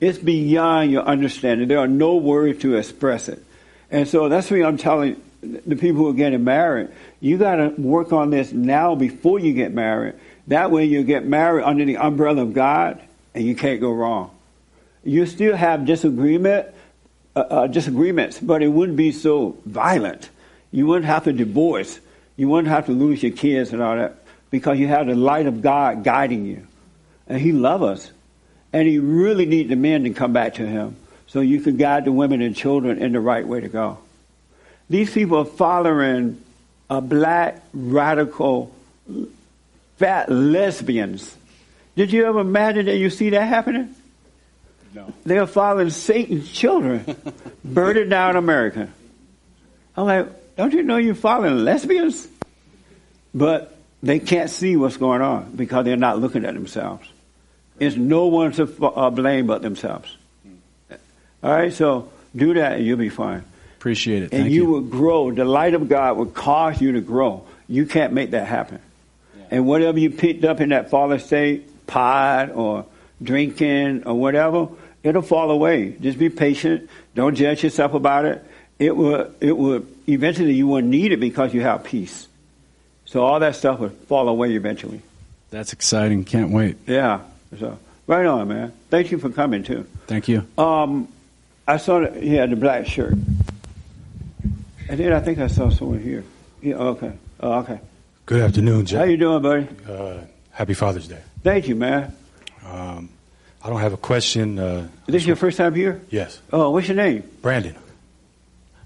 It's beyond your understanding. There are no words to express it. And so that's why I'm telling the people who are getting married, you got to work on this now before you get married. That way you get married under the umbrella of God and you can't go wrong. You still have disagreement, uh, uh, disagreements, but it wouldn't be so violent. You wouldn't have to divorce. You wouldn't have to lose your kids and all that because you have the light of God guiding you. And He loves us. And He really needs the men to come back to Him so you can guide the women and children in the right way to go. These people are following a black radical fat lesbians. Did you ever imagine that you see that happening? No. They are following Satan's children, burning down America. I'm like, don't you know you're following lesbians? But they can't see what's going on because they're not looking at themselves. It's no one to uh, blame but themselves. All right, so do that and you'll be fine. Appreciate it. And Thank you, you. will grow. The light of God will cause you to grow. You can't make that happen. And whatever you picked up in that fallen state, pot or drinking or whatever, It'll fall away. Just be patient. Don't judge yourself about it. It will. It will. Eventually, you won't need it because you have peace. So all that stuff will fall away eventually. That's exciting. Can't wait. Yeah. So right on, man. Thank you for coming too. Thank you. Um, I saw that he had the black shirt, and then I think I saw someone here. Yeah. Okay. Oh, okay. Good afternoon, Jeff. How you doing, buddy? Uh, happy Father's Day. Thank you, man. Um, I don't have a question. Uh, Is this your first time here? yes, Oh, what's your name? Brandon.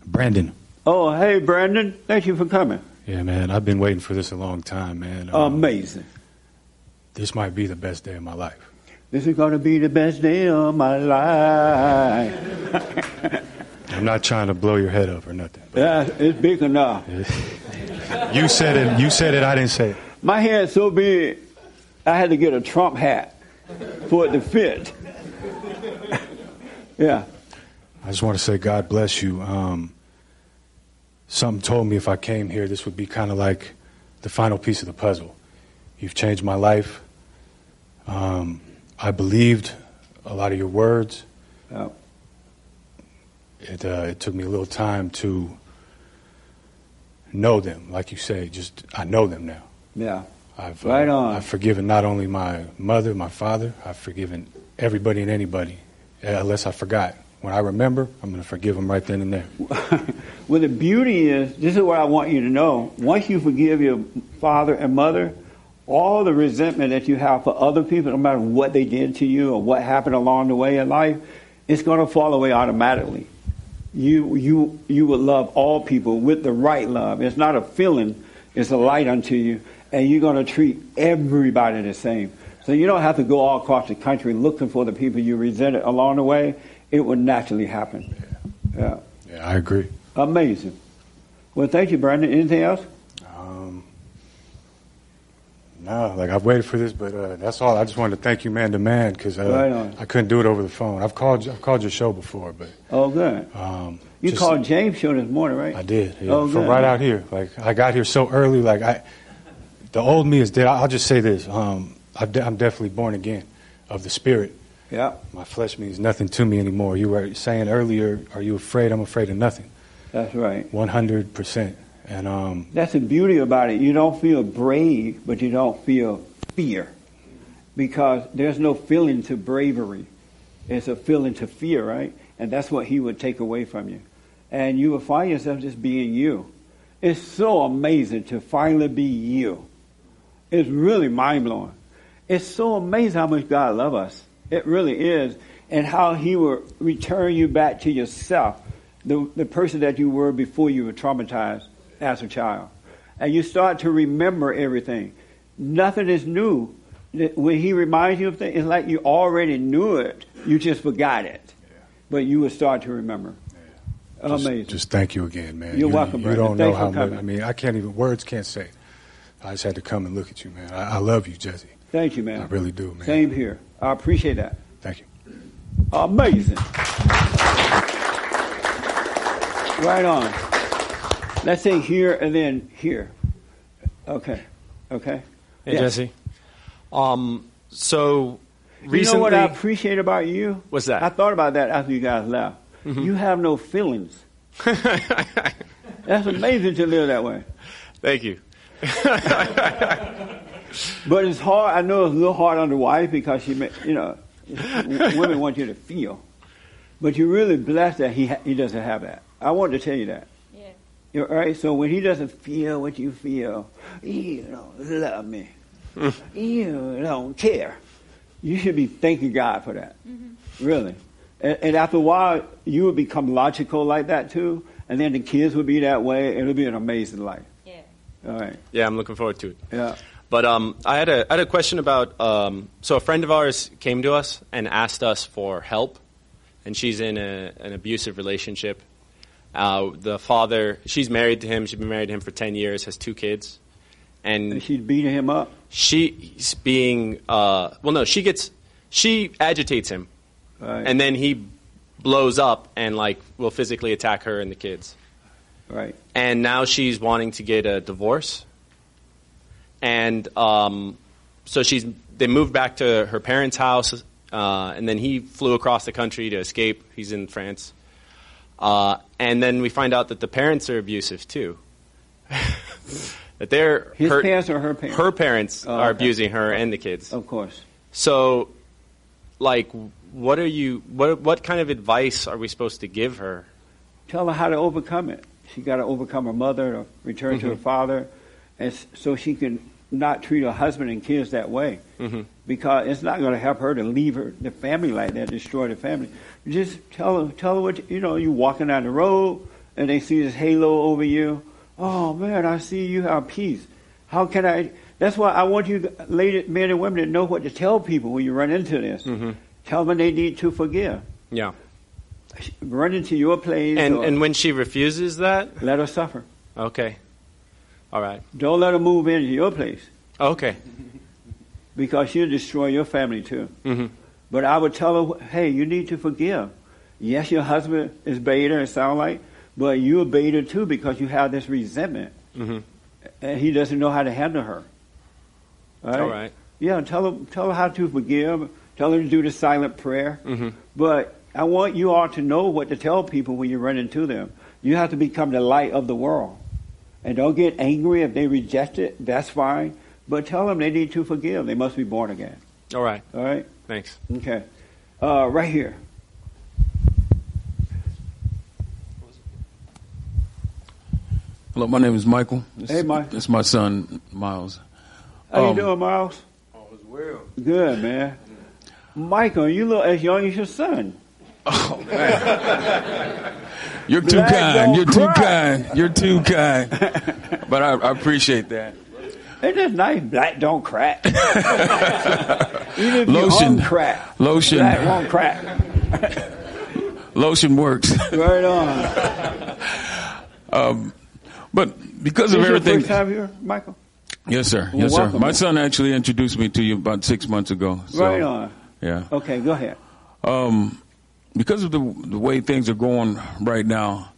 Brandon. Oh, hey, Brandon. Thank you for coming. Yeah, man, I've been waiting for this a long time, man. Um, Amazing. this might be the best day of my life. This is going to be the best day of my life. I'm not trying to blow your head up or nothing. Yeah, it's big enough. You said it. You said it. I didn't say it. My head's so big, I had to get a Trump hat for it to fit. yeah. I just want to say God bless you. Um, something told me if I came here, this would be kind of like the final piece of the puzzle. You've changed my life. Um, I believed a lot of your words. Yeah. It, uh, it took me a little time to know them, like you say. Just I know them now. Yeah. I've Right uh, on. I've forgiven not only my mother, my father. I've forgiven everybody and anybody, uh, unless I forgot. When I remember, I'm going to forgive them right then and there. Well, the beauty is, this is what I want you to know. Once you forgive your father and mother, all the resentment that you have for other people, no matter what they did to you or what happened along the way in life, it's going to fall away automatically. You, you, you will love all people with the right love. It's not a feeling, it's a light unto you. And you're going to treat everybody the same. So you don't have to go all across the country looking for the people you resented along the way. It will naturally happen. Yeah. Yeah, I agree. Amazing. Well, thank you, Brandon. Anything else? Um, no, like I've waited for this, but uh, that's all. I just wanted to thank you, man to man, because uh, Right. I couldn't do it over the phone. I've called, I've called your show before, but Oh, good. um, You just- called James show this morning, right? I did. Yeah, Oh, from good. right out here. Like I got here so early. Like I, the old me is dead. I'll just say this. Um, I'm definitely born again of the spirit. Yeah. My flesh means nothing to me anymore. You were saying earlier, are you afraid? I'm afraid of nothing. That's right. 100%. And um, That's the beauty about it. You don't feel brave, but you don't feel fear. Because there's no feeling to bravery. It's a feeling to fear, right? And that's what he would take away from you. And you will find yourself just being you. It's so amazing to finally be you. It's really mind blowing. It's so amazing how much God loves us. It really is. And how he will return you back to yourself, the, the person that you were before you were traumatized as a child. And you start to remember everything. Nothing is new. When he reminds you of things, it's like you already knew it. You just forgot it. But you will start to remember. just, Amazing. just thank you again, man. You're you, welcome, You Brandon. don't know how much. I mean, I can't even words can't say. I just had to come and look at you, man. I, I love you, Jesse. Thank you, man. I really do, man. Same here. I appreciate that. Thank you. Amazing. Right on. Let's say here and then here. Okay. Okay. Hey, Yeah. Jesse. Um, so You know what I appreciate about you? What's that? I thought about that after you guys left. Mhm. You have no feelings. That's amazing to live that way. thank you. But it's hard. I know it's a little hard on the wife because she, ma- you know, women want you to feel. But you're really blessed that he ha- he doesn't have that. I wanted to tell you that. Yeah. You're, right. So when he doesn't feel what you feel, you don't love me. Mm-hmm. you don't care. You should be thanking God for that. Mm-hmm. Really. And, and after a while, you will become logical like that too. And then the kids will be that way. It'll be an amazing life. Yeah. All right. Yeah, I'm looking forward to it. Yeah. But um, I had a I had a question about um, so a friend of ours came to us and asked us for help, and she's in a, an abusive relationship. Uh, the father, she's married to him. She's been married to him for ten years. Has two kids, and she's beating him up. She's being uh, well, no, she gets she agitates him, Right. and then he blows up and like will physically attack her and the kids. Right. And now she's wanting to get a divorce. And um, so she's they moved back to her parents' house uh, and then he flew across the country to escape. He's in France, uh, and then we find out that the parents are abusive too. that they're His her, parents or her parents? Her parents Oh, are okay. abusing her and the kids. Of course. So, like, what are you? What what kind of advice are we supposed to give her? Tell her how to overcome it. She got to overcome her mother, to return to her Mhm. father, and so she can not treat her husband and kids that way. Mm-hmm. Because it's not going to help her to leave her the family like that, destroy the family. Just tell her, tell her what you know. You walking down the road and they see this halo over you. Oh man, I see you have peace. How can I? That's why I want you, ladies, men and women, to know what to tell people when you run into this. Mm-hmm. Tell them they need to forgive. Yeah. Run into your place. And or and when she refuses that, let her suffer. okay, all right, Don't let her move into your place okay. because she'll destroy your family too. Mm-hmm. But I would tell her, hey, you need to forgive. Yes, your husband is beta, it sounds like, but you're beta too because you have this resentment Mm-hmm. and he doesn't know how to handle her. All right? All right. Yeah, tell her, tell her how to forgive. Tell her to do the silent prayer. Mm-hmm. But I want you all to know what to tell people when you run into them. You have to become the light of the world. And don't get angry if they reject it. That's fine. But tell them they need to forgive. They must be born again. All right. All right? Thanks. Okay. Uh, right here. Hello, my name is Michael. This, Hey, Mike. This is my son, Miles. How you Um, doing, Miles? All is well. Good, man. Michael, you look as young as your son. You're too Black kind. You're too cry. kind. You're too kind. but I, I appreciate that. Ain't that nice? Black don't crack. Even if Lotion. you crack, Lotion. black won't crack. Lotion works. Right on. um, but because of This your everything. first time here, Michael? Yes, sir. Well, Yes, sir. My son actually introduced me to you about six months ago. So, right on. Yeah. Okay, go ahead. Um, because of the the way things are going right now,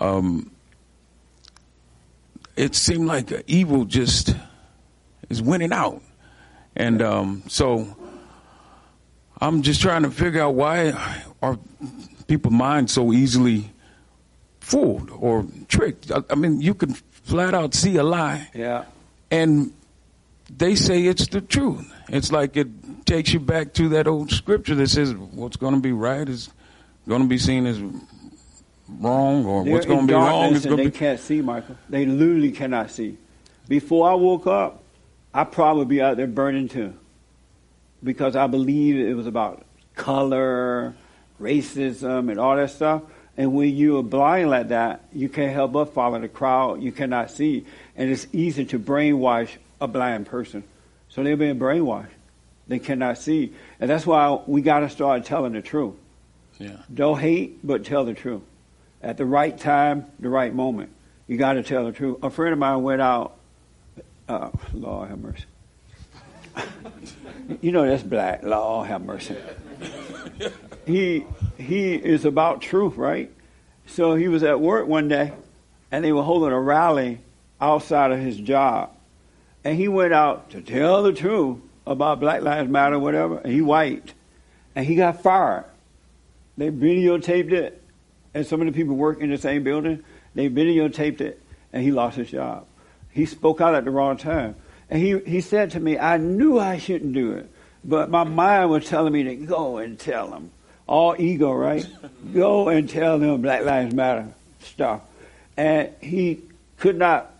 um, it seemed like evil just is winning out, and um, so I'm just trying to figure out why are people's minds so easily fooled or tricked. I, I mean, you can flat out see a lie, Yeah. and they say it's the truth. It's like it takes you back to that old scripture that says what's going to be right is going to be seen as wrong, or They're what's going to be wrong is going to be. can't see, Michael. They literally cannot see. Before I woke up, I probably be out there burning too, because I believe it was about color, racism, and all that stuff. And when you are blind like that, you can't help but follow the crowd. You cannot see, and it's easy to brainwash a blind person. So they're being brainwashed. They cannot see, and that's why we got to start telling the truth. Yeah. Don't hate, but tell the truth. At the right time, the right moment. You got to tell the truth. A friend of mine went out. Uh, Lord have mercy. you know that's black. Lord have mercy. He he is about truth, right? So he was at work one day, and they were holding a rally outside of his job, and he went out to tell the truth about Black Lives Matter, whatever. And he white, and he got fired. They videotaped it, and some of the people work in the same building. They videotaped it, and he lost his job. He spoke out at the wrong time, and he he said to me, "I knew I shouldn't do it, but my mind was telling me to go and tell them." All ego, right? go and tell them Black Lives Matter stuff, and he could not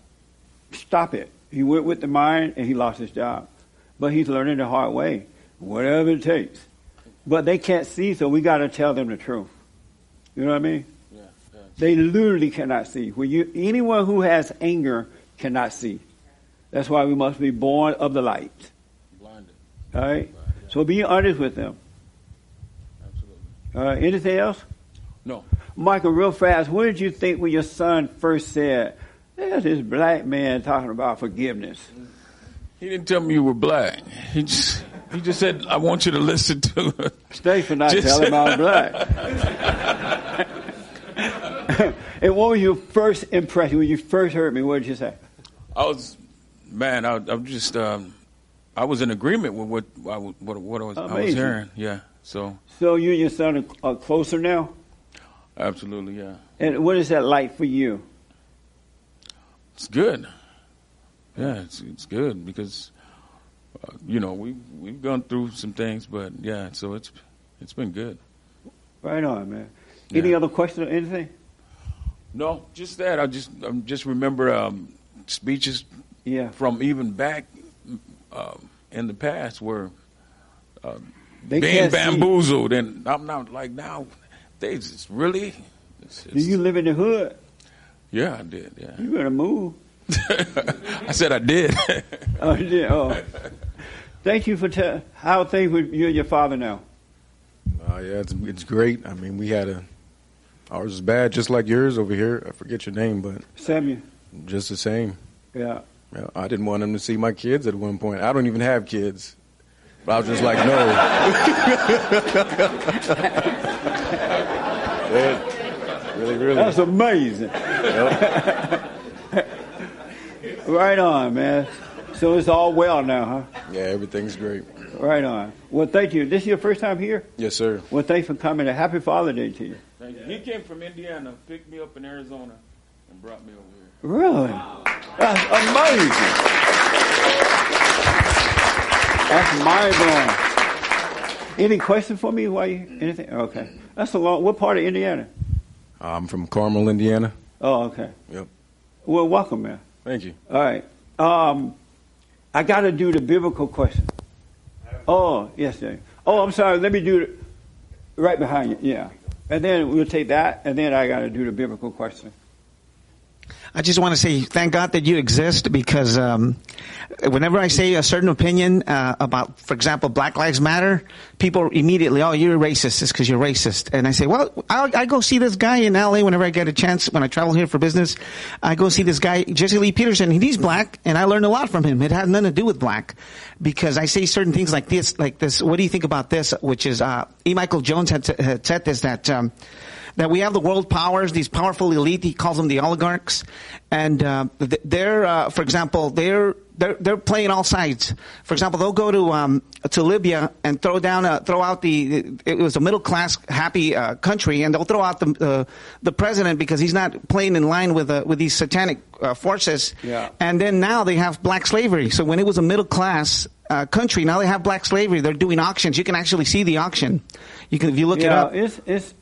stop it. He went with the mind, and he lost his job. But he's learning the hard way, whatever it takes. But they can't see, so we got to tell them the truth. You know what I mean? Yeah. They literally cannot see. When you, anyone who has anger cannot see. That's why we must be born of the light. Blinded. All right. So be honest with them. Absolutely. All right. Anything else? No. Michael, real fast. What did you think when your son first said, "There's this black man talking about forgiveness"? Mm. He didn't tell me you were black. He just he just said, "I want you to listen to." it." Stay for not Just- telling about black. and what was your first impression when you first heard me? What did you say? I was, man, I, I'm just, um, I was in agreement with what I, was- what, what I was, I was hearing. Yeah. So So you and your son are, are closer now? absolutely, yeah. And what is that like for you? It's good. Yeah, it's it's good because uh, you know we we've gone through some things, but yeah, so it's it's been good. Right on, man. Any other question or anything? No, just that. I just I just remember um, speeches Yeah. from even back um, in the past where uh, They being can't see. bamboozled, and I'm not like now. They just really. It's, Do you live in the hood? yeah, I did. Yeah, You better move. I said I did. Oh, you did. Oh. Thank you for te- how are things with you and your father now. Uh, yeah, it's, it's great. I mean, we had a ours is bad, just like yours over here. I forget your name, but Samuel. just the same. Yeah. Yeah, I didn't want him to see my kids at one point. I don't even have kids, but I was just like, no. Yeah, really, really. That's amazing. Right on, man. So it's all well now, huh? Yeah, everything's great. Right on. Well, thank you. This is your first time here? Yes, sir. Well, thanks for coming. A happy Father's Day to you. Thank you. He came from Indiana, picked me up in Arizona, and brought me over here. Really? That's amazing. That's mind blowing. Any question for me? Why you anything? Okay. That's a long. What part of Indiana? I'm from Carmel, Indiana. Oh, okay. Yep. Well, welcome, man. Thank you. All right. Um, I got to do the biblical question. Oh, yes, Jay. Oh, I'm sorry. Let me do it right behind you. Yeah. And then we'll take that, and then I got to do the biblical question. I just want to say thank God that you exist because um, whenever I say a certain opinion uh, about, for example, Black Lives Matter, people immediately, oh, you're racist. It's because you're racist. And I say, well, I, I go see this guy in LA whenever I get a chance. When I travel here for business, I go see this guy, Jesse Lee Peterson. He's black, and I learned a lot from him. It had nothing to do with black because I say certain things like this, like this. What do you think about this? Which is, uh, E. Michael Jones had, had said this that. Um, that we have the world powers, these powerful elite. He calls them the oligarchs, and uh, they're, uh, for example, they're they're they're playing all sides. For example, they'll go to um, to Libya and throw down a, throw out the it was a middle class happy uh, country, and they'll throw out the uh, the president because he's not playing in line with uh, with these satanic uh, forces. Yeah. And then now they have black slavery. So when it was a middle class uh, country, now they have black slavery. They're doing auctions. You can actually see the auction. You can if you look it yeah, up. it's it's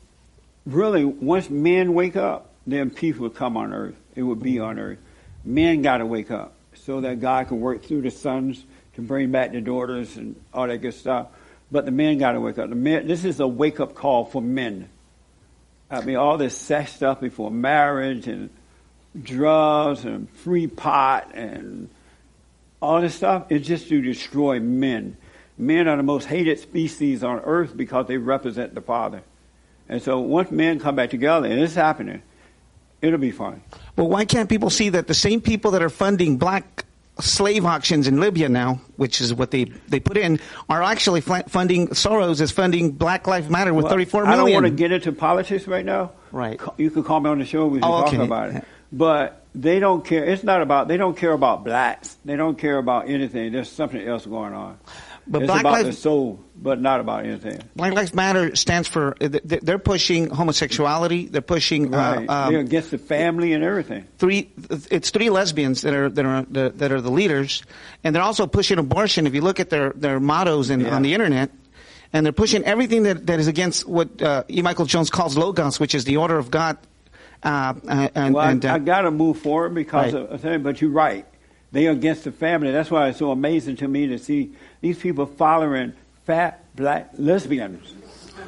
really once men wake up, then peace will come on earth. It will be on earth. Men got to wake up so that God can work through the sons to bring back the daughters and all that good stuff. But the men got to wake up. The men, this is a wake up call for men. I mean, all this sex stuff before marriage and drugs and free pot and all this stuff is just to destroy men. Men are the most hated species on earth because they represent the Father. And so once men come back together, and it's happening, it'll be fine. Well, why can't people see that the same people that are funding black slave auctions in Libya now, which is what they, they put in, are actually funding, Soros is funding Black Lives Matter with Well, thirty-four I don't want to get into politics right now. Right. You can call me on the show. We can Oh, talk okay. about it. But they don't care. It's not about. They don't care about blacks. They don't care about anything. There's something else going on. But it's Black about Lives- the soul, but not about anything. Black Lives Matter stands for, th- th- they're pushing homosexuality, they're pushing, Right. uh, um, They're against the family and everything. three it's three lesbians that are that are the, that are the leaders and they're also pushing abortion if you look at their their mottos in, on the internet and they're pushing everything that, that is against what uh, E. Michael Jones calls logos which is the order of God uh, and, well, and I, uh, I got to move forward because Right. of but you're right. They are against the family. That's why it's so amazing to me to see these people following fat black lesbians.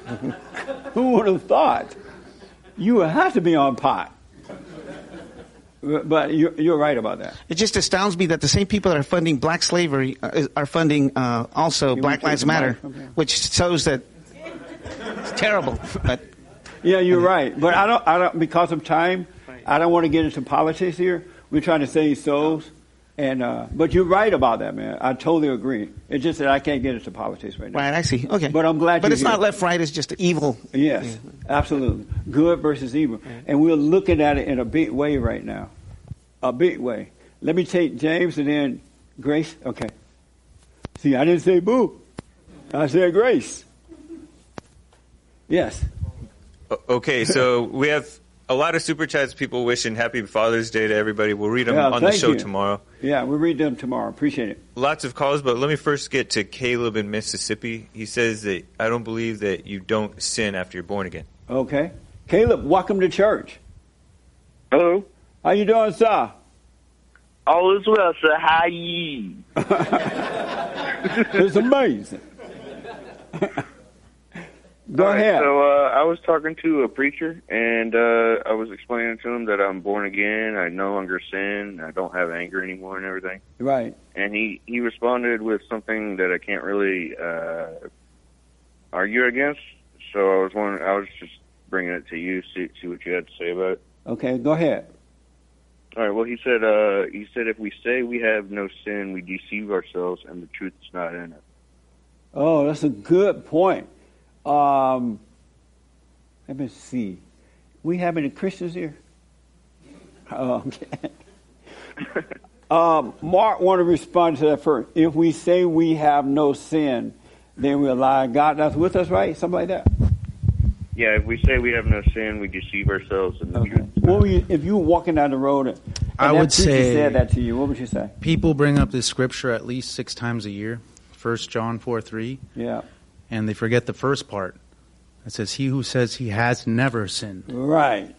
Who would have thought? You would have to be on pot. But you're, you're right about that. it just astounds me that the same people that are funding black slavery uh, are funding uh, also we Black Lives Matter, which shows that it's terrible. But Yeah, you're right. But I don't. I don't. Because of time, I don't want to get into politics here. We're trying to save souls, and uh, but you're right about that, man. I totally agree. It's just that I can't get into politics right now. right, I see. Okay, But I'm glad. but you're it's not left right; it's just evil. Yes, absolutely. Good versus evil. And we're looking at it in a big way right now. A big way. Let me take James and then Grace. Okay. See, I didn't say boo. I said grace. Yes. Okay, so we have a lot of super chats. People wishing Happy Father's Day to everybody. We'll read them Yeah, on the show you. tomorrow. Yeah, we'll read them tomorrow. Appreciate it. Lots of calls, but let me first get to Caleb in Mississippi. He says that I don't believe that you don't sin after you're born again. Okay. Caleb, welcome to church. Hello. How you doing, sir? All is well, sir. How ye? it's amazing. Go All right, ahead. So uh, I was talking to a preacher, and uh, I was explaining to him that I'm born again. I no longer sin. I don't have anger anymore, and everything. Right. And he he responded with something that I can't really uh, argue against. So I was wondering, I was just bringing it to you, see see what you had to say about it. Okay, go ahead. All right. Well, he said uh, he said if we say we have no sin, we deceive ourselves, and the truth is not in us. Oh, that's a good point. Um, let me see. We have any Christians here? Oh, okay. um, Mark want to respond to that first. If we say we have no sin, then we lie. God that's with us, right? Something like that. Yeah, if we say we have no sin, we deceive ourselves, and the truth. What would you, if you were walking down the road and, and I would say- said that to you? What would you say? People bring up this scripture at least six times a year. First John four three. Yeah. And they forget the first part. It says, "He who says he has never sinned." Right.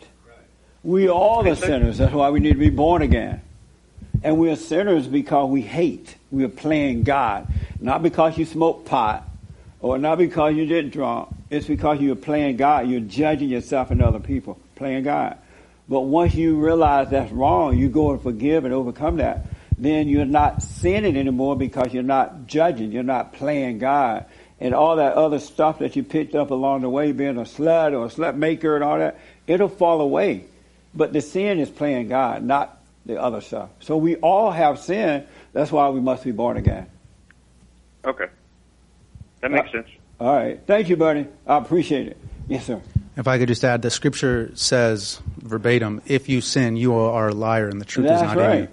We all are sinners. That's why we need to be born again. And we are sinners because we hate. We are playing God. Not because you smoke pot or not because you did drunk. It's because you're playing God. You're judging yourself and other people. Playing God. But once you realize that's wrong, you go and forgive and overcome that. Then you're not sinning anymore because you're not judging. You're not playing God. And all that other stuff that you picked up along the way, being a slut or a slut maker and all that, it'll fall away. But the sin is playing God, not the other stuff. So we all have sin. That's why we must be born again. Okay, that makes uh, sense. All right. Thank you, buddy. I appreciate it. Yes, sir. If I could just add, the scripture says verbatim, "If you sin, you are a liar, and the truth That's is not in right. you."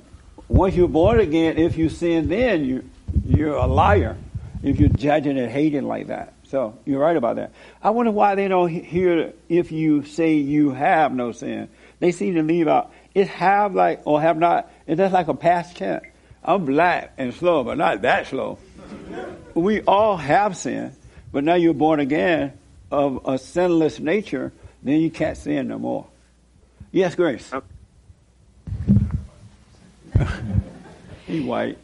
Once you're born again, if you sin then, you, you're a liar. If you're judging and hating like that. So you're right about that. I wonder why they don't hear if you say you have no sin. They seem to leave out, it have like, or have not, it's just like a past tense. I'm black and slow, but not that slow. We all have sin, but now you're born again of a sinless nature, then you can't sin no more. Yes, Grace. Uh, he white.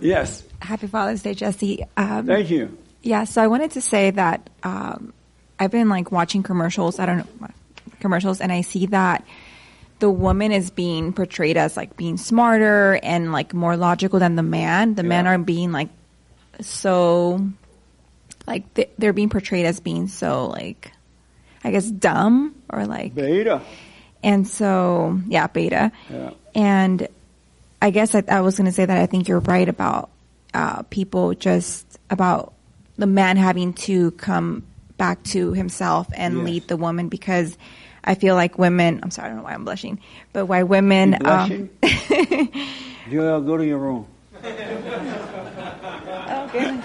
Yes. Happy Father's Day, Jesse. Um, Thank you. Yeah, so I wanted to say that um, I've been like watching commercials. I don't know commercials, and I see that the woman is being portrayed as like being smarter and like more logical than the man. The men are being like so like th- they're being portrayed as being so like I guess dumb or like beta. And so yeah, beta. Yeah. And I guess I, I was going to say that I think you're right about uh, people just about the man having to come back to himself and Yes. lead the woman because I feel like women. I'm sorry, I don't know why I'm blushing, but why women? You blushing? Um, Joel, go to your room. okay.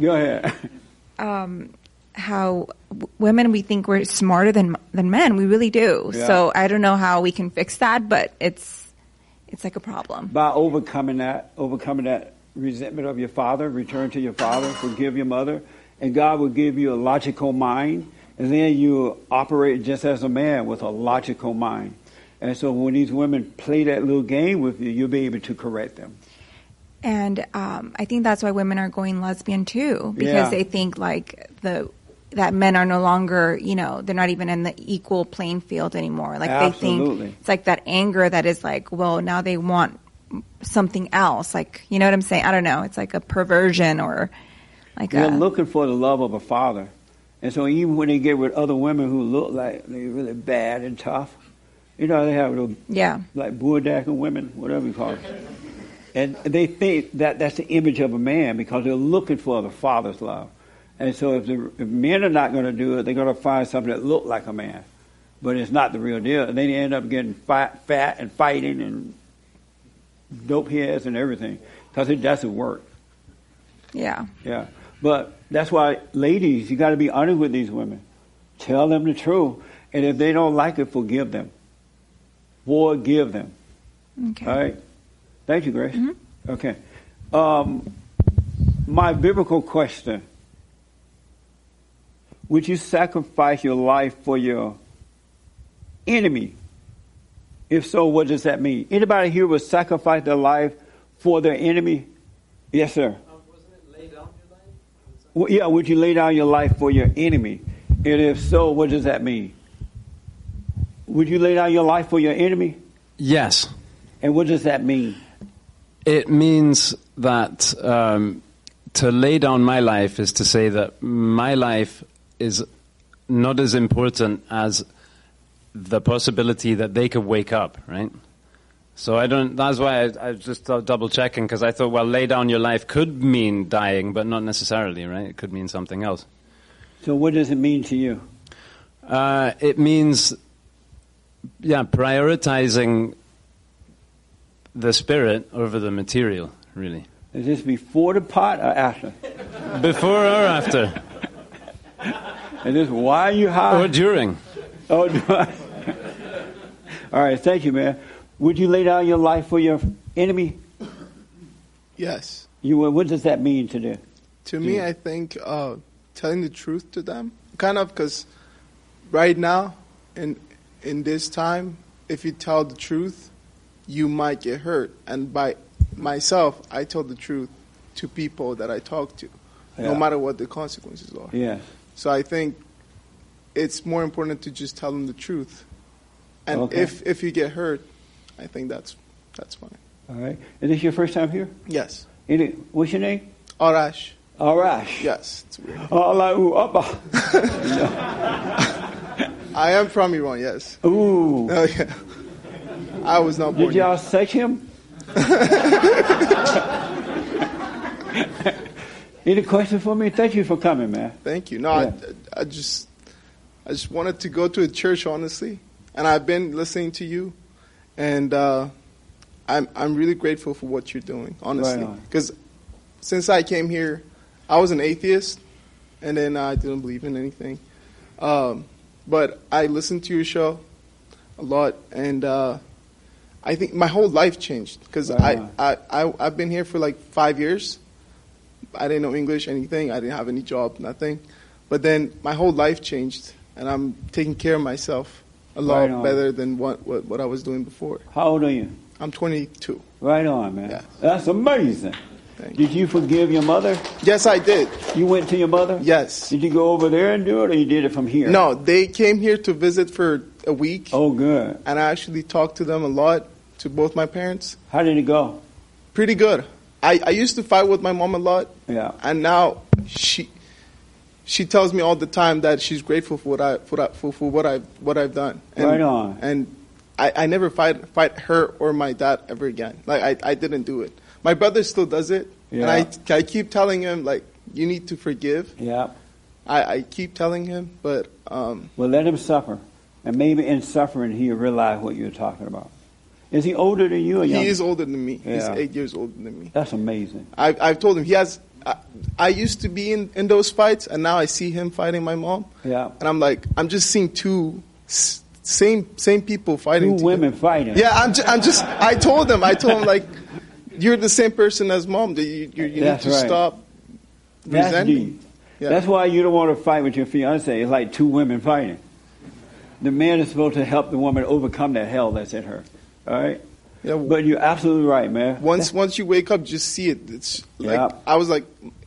Go ahead. um, how w- women we think we're smarter than than men. We really do. Yeah. So I don't know how we can fix that, but it's it's like a problem. By overcoming that, overcoming that resentment of your father, return to your father, forgive your mother, and God will give you a logical mind, and then you operate just as a man with a logical mind. And so when these women play that little game with you, you'll be able to correct them. And um, I think that's why women are going lesbian too, because Yeah. they think like the that men are no longer, you know, they're not even in the equal playing field anymore. Like they think it's like that anger that is like, well, now they want something else. Like, you know what I'm saying? I don't know. It's like a perversion or like They're a looking for the love of a father. And so even when they get with other women who look like they're really bad and tough, you know, they have little, yeah. like Buddhakan women, whatever you call it. And they think that that's the image of a man because they're looking for the father's love. And so if, the, if men are not going to do it, they're going to find something that look like a man. But it's not the real deal. And then they end up getting fat, fat and fighting and dope heads and everything because it doesn't work. Yeah. Yeah. But that's why, ladies, you got to be honest with these women. Tell them the truth. And if they don't like it, forgive them. Forgive them. Okay. All right. Thank you, Grace. Okay. Um, my biblical question Would you sacrifice your life for your enemy? If so, what does that mean? Anybody here would sacrifice their life for their enemy? Yes, sir. Well, yeah, would you lay down your life for your enemy? And if so, what does that mean? Would you lay down your life for your enemy? Yes. And what does that mean? It means that um, to lay down my life is to say that my life is not as important as the possibility that they could wake up, right? So I don't. That's why I, I just thought double checking because I thought, well, lay down your life could mean dying, but not necessarily, right? It could mean something else. So, what does it mean to you? Uh, it means, yeah, prioritizing the spirit over the material, really. Is this before the pot or after? Before or after? And this why are you high? Or during. Oh, do I? all right. Thank you, man. Would you lay down your life for your enemy? Yes. You would. What does that mean to them? To me, I think uh, telling the truth to them, kind of, because right now, in in this time, if you tell the truth, you might get hurt. And by myself, I tell the truth to people that I talk to, no matter what the consequences are. Yes. So I think it's more important to just tell them the truth. And Okay. if if you get hurt, I think that's that's fine. All right. Is this your first time here? Yes. Any, what's your name? Arash. Arash. Yes. It's weird. Allahu Akbar. I am from Iran. Yes. Ooh. Oh yeah. I was not born. Did y'all sex him? Any question for me? Thank you for coming, man. Thank you. No, I, I just, I just wanted to go to a church, honestly, and I've been listening to you, and uh, I'm I'm really grateful for what you're doing, honestly, Right because since I came here, I was an atheist, and then I didn't believe in anything, um, but I listened to your show a lot, and uh, I think my whole life changed because Right I. I I I've been here for like five years. I didn't know English, anything. I didn't have any job, nothing. But then my whole life changed, and I'm taking care of myself a lot Right better than what, what what I was doing before. How old are you? I'm 22. Right on, man. That's amazing. Did you forgive your mother? Yes, I did. You went to your mother? Yes. Did you go over there and do it, or you did it from here? No, they came here to visit for a week. Oh, good. And I actually talked to them a lot, to both my parents. How did it go? Pretty good. I, I used to fight with my mom a lot. Yeah. And now she she tells me all the time that she's grateful for what I for, for, for what I what I've done. And, Right on. And I, I never fight fight her or my dad ever again. Like I, I didn't do it. My brother still does it. And I I keep telling him like you need to forgive. Yeah. I, I keep telling him, but um, Well, let him suffer. And maybe in suffering, he'll realize what you're talking about. Is he older than you or he is older than me. He's Yeah. eight years older than me. That's amazing. I, I've told him he has. I, I used to be in, in those fights, and now I see him fighting my mom, Yeah. and I'm like, I'm just seeing two s- same same people fighting. Two women fighting. Yeah, I'm. Ju- I'm just. I told him. I told him like, you're the same person as mom. You you, you need to right. stop That's resenting. deep. Yeah. That's why you don't want to fight with your fiance. It's like two women fighting. The man is supposed to help the woman overcome that hell that's in her. All right. Yeah. But you're absolutely right, man. Once once you wake up, just see it. It's like Yeah. I was like,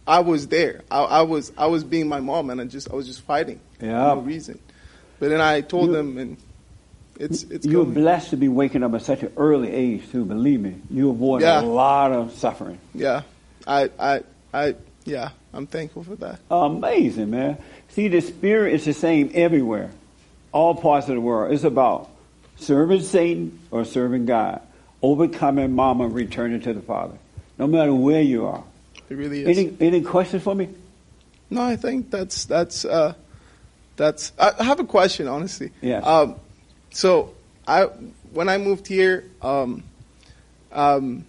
I was there. I, I was I was being my mom, and I just I was just fighting Yeah. for no reason. But then I told them, and it's it's You're going. blessed to be waking up at such an early age, too. Believe me, you avoid Yeah. a lot of suffering. Yeah, I I I yeah, I'm thankful for that. Amazing, man. See, the spirit is the same everywhere, all parts of the world. It's about serving Satan or serving God, overcoming mama, returning to the Father, no matter where you are. It really is. Any any questions for me? No, I think that's that's uh, that's. I have a question, honestly. Yes. Um, so I when I moved here, um, um,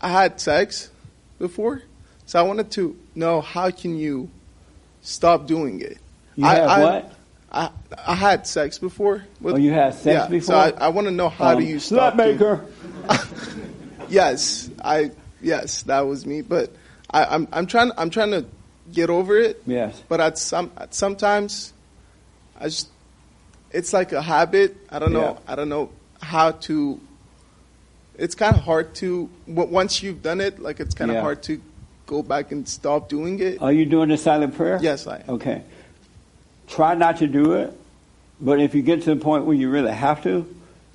I had sex before, so I wanted to know how can you stop doing it. You I, have I, what? I I had sex before. With, Oh, you had sex yeah, before? So I, I want to know how Um, do you stop? slut maker. yes, I yes that was me, but I, I'm I'm trying I'm trying to get over it. Yes. But at some at sometimes, I just it's like a habit. I don't know. I don't know how to. It's kind of hard to once you've done it. Like it's kind of Yeah. hard to go back and stop doing it. Are you doing a silent prayer? Yes, I am. Okay. Try not to do it, but if you get to the point where you really have to,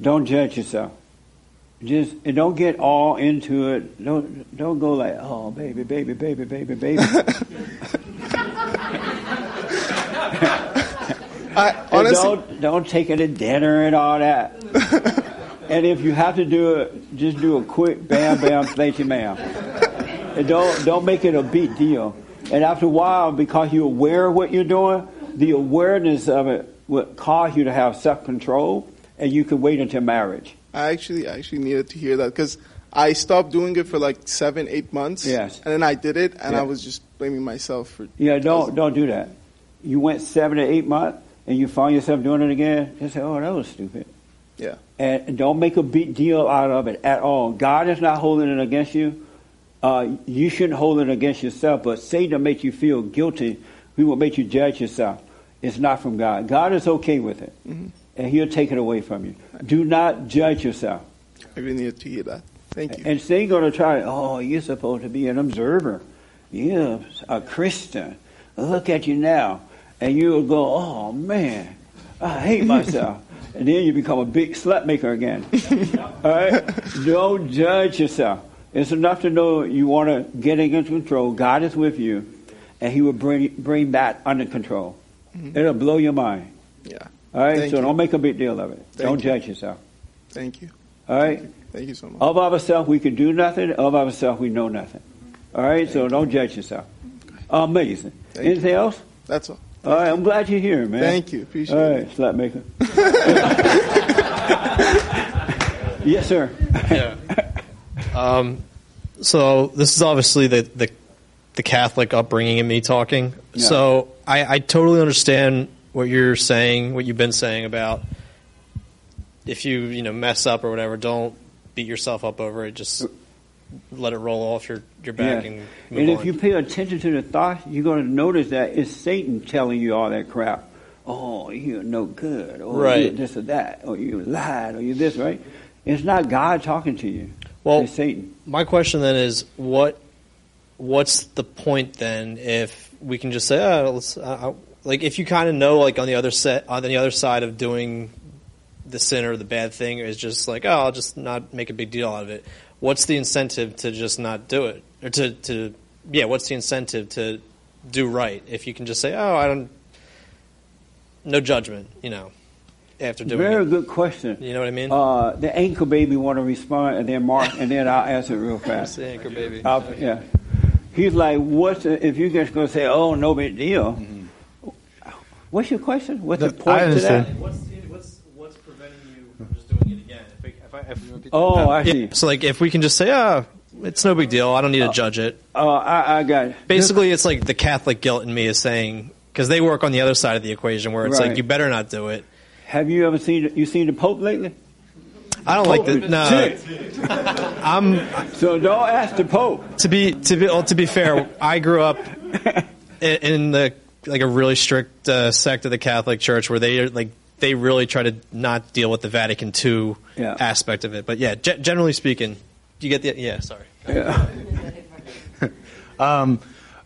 don't judge yourself. Just and don't get all into it. Don't don't go like, oh baby, baby, baby, baby, baby. I And honestly, don't don't take it to dinner and all that. and if you have to do it, just do a quick bam bam thank you ma'am. And don't don't make it a big deal. And after a while, because you're aware of what you're doing, the awareness of it would cause you to have self control, and you could wait until marriage. I actually I actually needed to hear that because I stopped doing it for like seven eight months. Yes. And then I did it, and Yeah. I was just blaming myself for. Yeah, don't don't do that. You went seven to eight months, and you find yourself doing it again. Just say, "Oh, that was stupid." Yeah. and don't make a big deal out of it at all. God is not holding it against you. Uh, you shouldn't hold it against yourself, but Satan makes you feel guilty. He will make you judge yourself. It's not from God. God is okay with it, Mhm. and He'll take it away from you. Do not judge yourself. I really hear that. Thank you. And Satan's going to try, oh, you're supposed to be an observer. You're a Christian. Look at you now. And you'll go, oh, man, I hate myself. and then you become a big slut maker again. All right? Don't judge yourself. It's enough to know you want to get into control. God is with you, and He will bring, bring that under control. Mhm. It'll blow your mind. Yeah. All right? Thank so you. don't make a big deal of it. Thank don't you. judge yourself. Thank you. All right? Thank you so much. Of ourselves, we can do nothing. Of ourselves, we know nothing. All right, so don't judge yourself. Amazing. Thank you. Anything else? That's all. All right, I'm glad you're here, man. Thank you. Appreciate it. All right, slut maker. yes, sir. yeah. Um, so this is obviously the, the the Catholic upbringing in me talking. Yeah. So I, I totally understand what you're saying, what you've been saying about if you you know mess up or whatever, don't beat yourself up over it. Just let it roll off your your back Yeah. and move And on. if you pay attention to the thoughts, you're going to notice that it's Satan telling you all that crap. Oh, you're no good. Oh, or Right. you're this or that. Or you lied. Or you this, right? It's not God talking to you. Well, it's Satan. My question then is what what's the point then if we can just say oh let's uh, like if you kind of know like on the other set on the other side of doing the sin or the bad thing is just like oh I'll just not make a big deal out of it. What's the incentive to just not do it or to to yeah? What's the incentive to do right if you can just say oh I don't no judgment you know after doing Very it. good question. You know what I mean? Uh, the anchor baby want to respond, and then Mark, and then I'll answer it real fast. the anchor baby. I'll- yeah. He's like, what's the, if you're just going to say, oh, no big deal? What's your question? What's the, The- point I to that? What's, what's, what's preventing you from just doing it again? If, I- if I, if, Oh, I Yeah, see. So like if we can just say, ah, it's no big deal. I don't need to judge it. Oh, I, I got it. Basically, it's like the Catholic guilt in me is saying because they work on the other side of the equation where it's Right. like you better not do it. Have you ever seen you seen the Pope lately? I don't like the no. I'm so don't ask the Pope. To be to be well, to be fair, I grew up in, in the like a really strict uh, sect of the Catholic Church where they are like they really try to not deal with the Vatican II Yeah. aspect of it. But yeah, ge- generally speaking, do you get the yeah. Sorry. Um,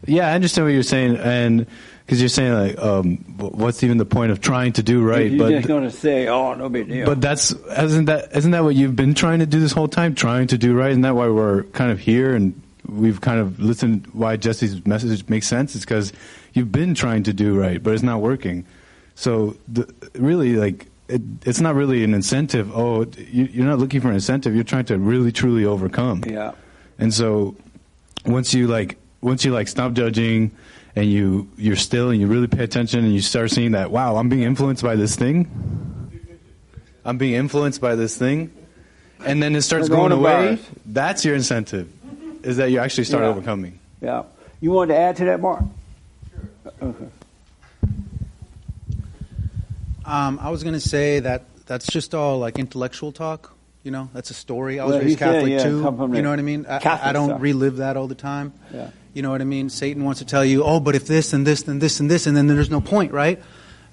yeah, I understand what you're saying, and because you're saying like, um, what's even the point of trying to do right? You're but just going to say, oh, no big deal. but that's isn't that isn't that what you've been trying to do this whole time? Trying to do right, isn't that why we're kind of here and we've kind of listened? Why Jesse's message makes sense is because you've been trying to do right, but it's not working. So the, really, like. It, it's not really an incentive. Oh, you, you're not looking for an incentive. You're trying to really, truly overcome. Yeah. And so once you like once you like stop judging and you you're still and you really pay attention and you start seeing that wow I'm being influenced by this thing I'm being influenced by this thing and then it starts going away Coronavirus. that's your incentive is that you actually start Yeah. overcoming. Yeah. You want to add to that, Mark? Sure. okay. Um, I was going to say that that's just all like intellectual talk. You know, that's a story. I was Well, he raised said, Catholic yeah, too. You know what I mean? I, Catholic I don't stuff. relive that all the time. Yeah. You know what I mean? Satan wants to tell you, oh, but if this and this and this and this, and then there's no point, right?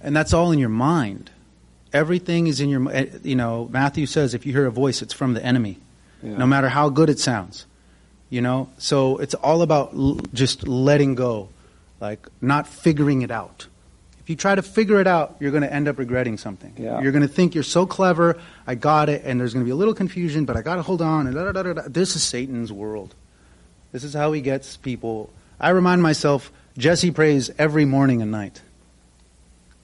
And that's all in your mind. Everything is in your, eh, you know, Matthew says if you hear a voice, it's from the enemy, Yeah. no matter how good it sounds. You know? So it's all about l- just letting go, like not figuring it out. If you try to figure it out, you're going to end up regretting something. Yeah. You're going to think you're so clever, I got it, and there's going to be a little confusion, but I got to hold on. And da, da, da, da, da. This is Satan's world. This is how he gets people. I remind myself, Jesse prays every morning and night.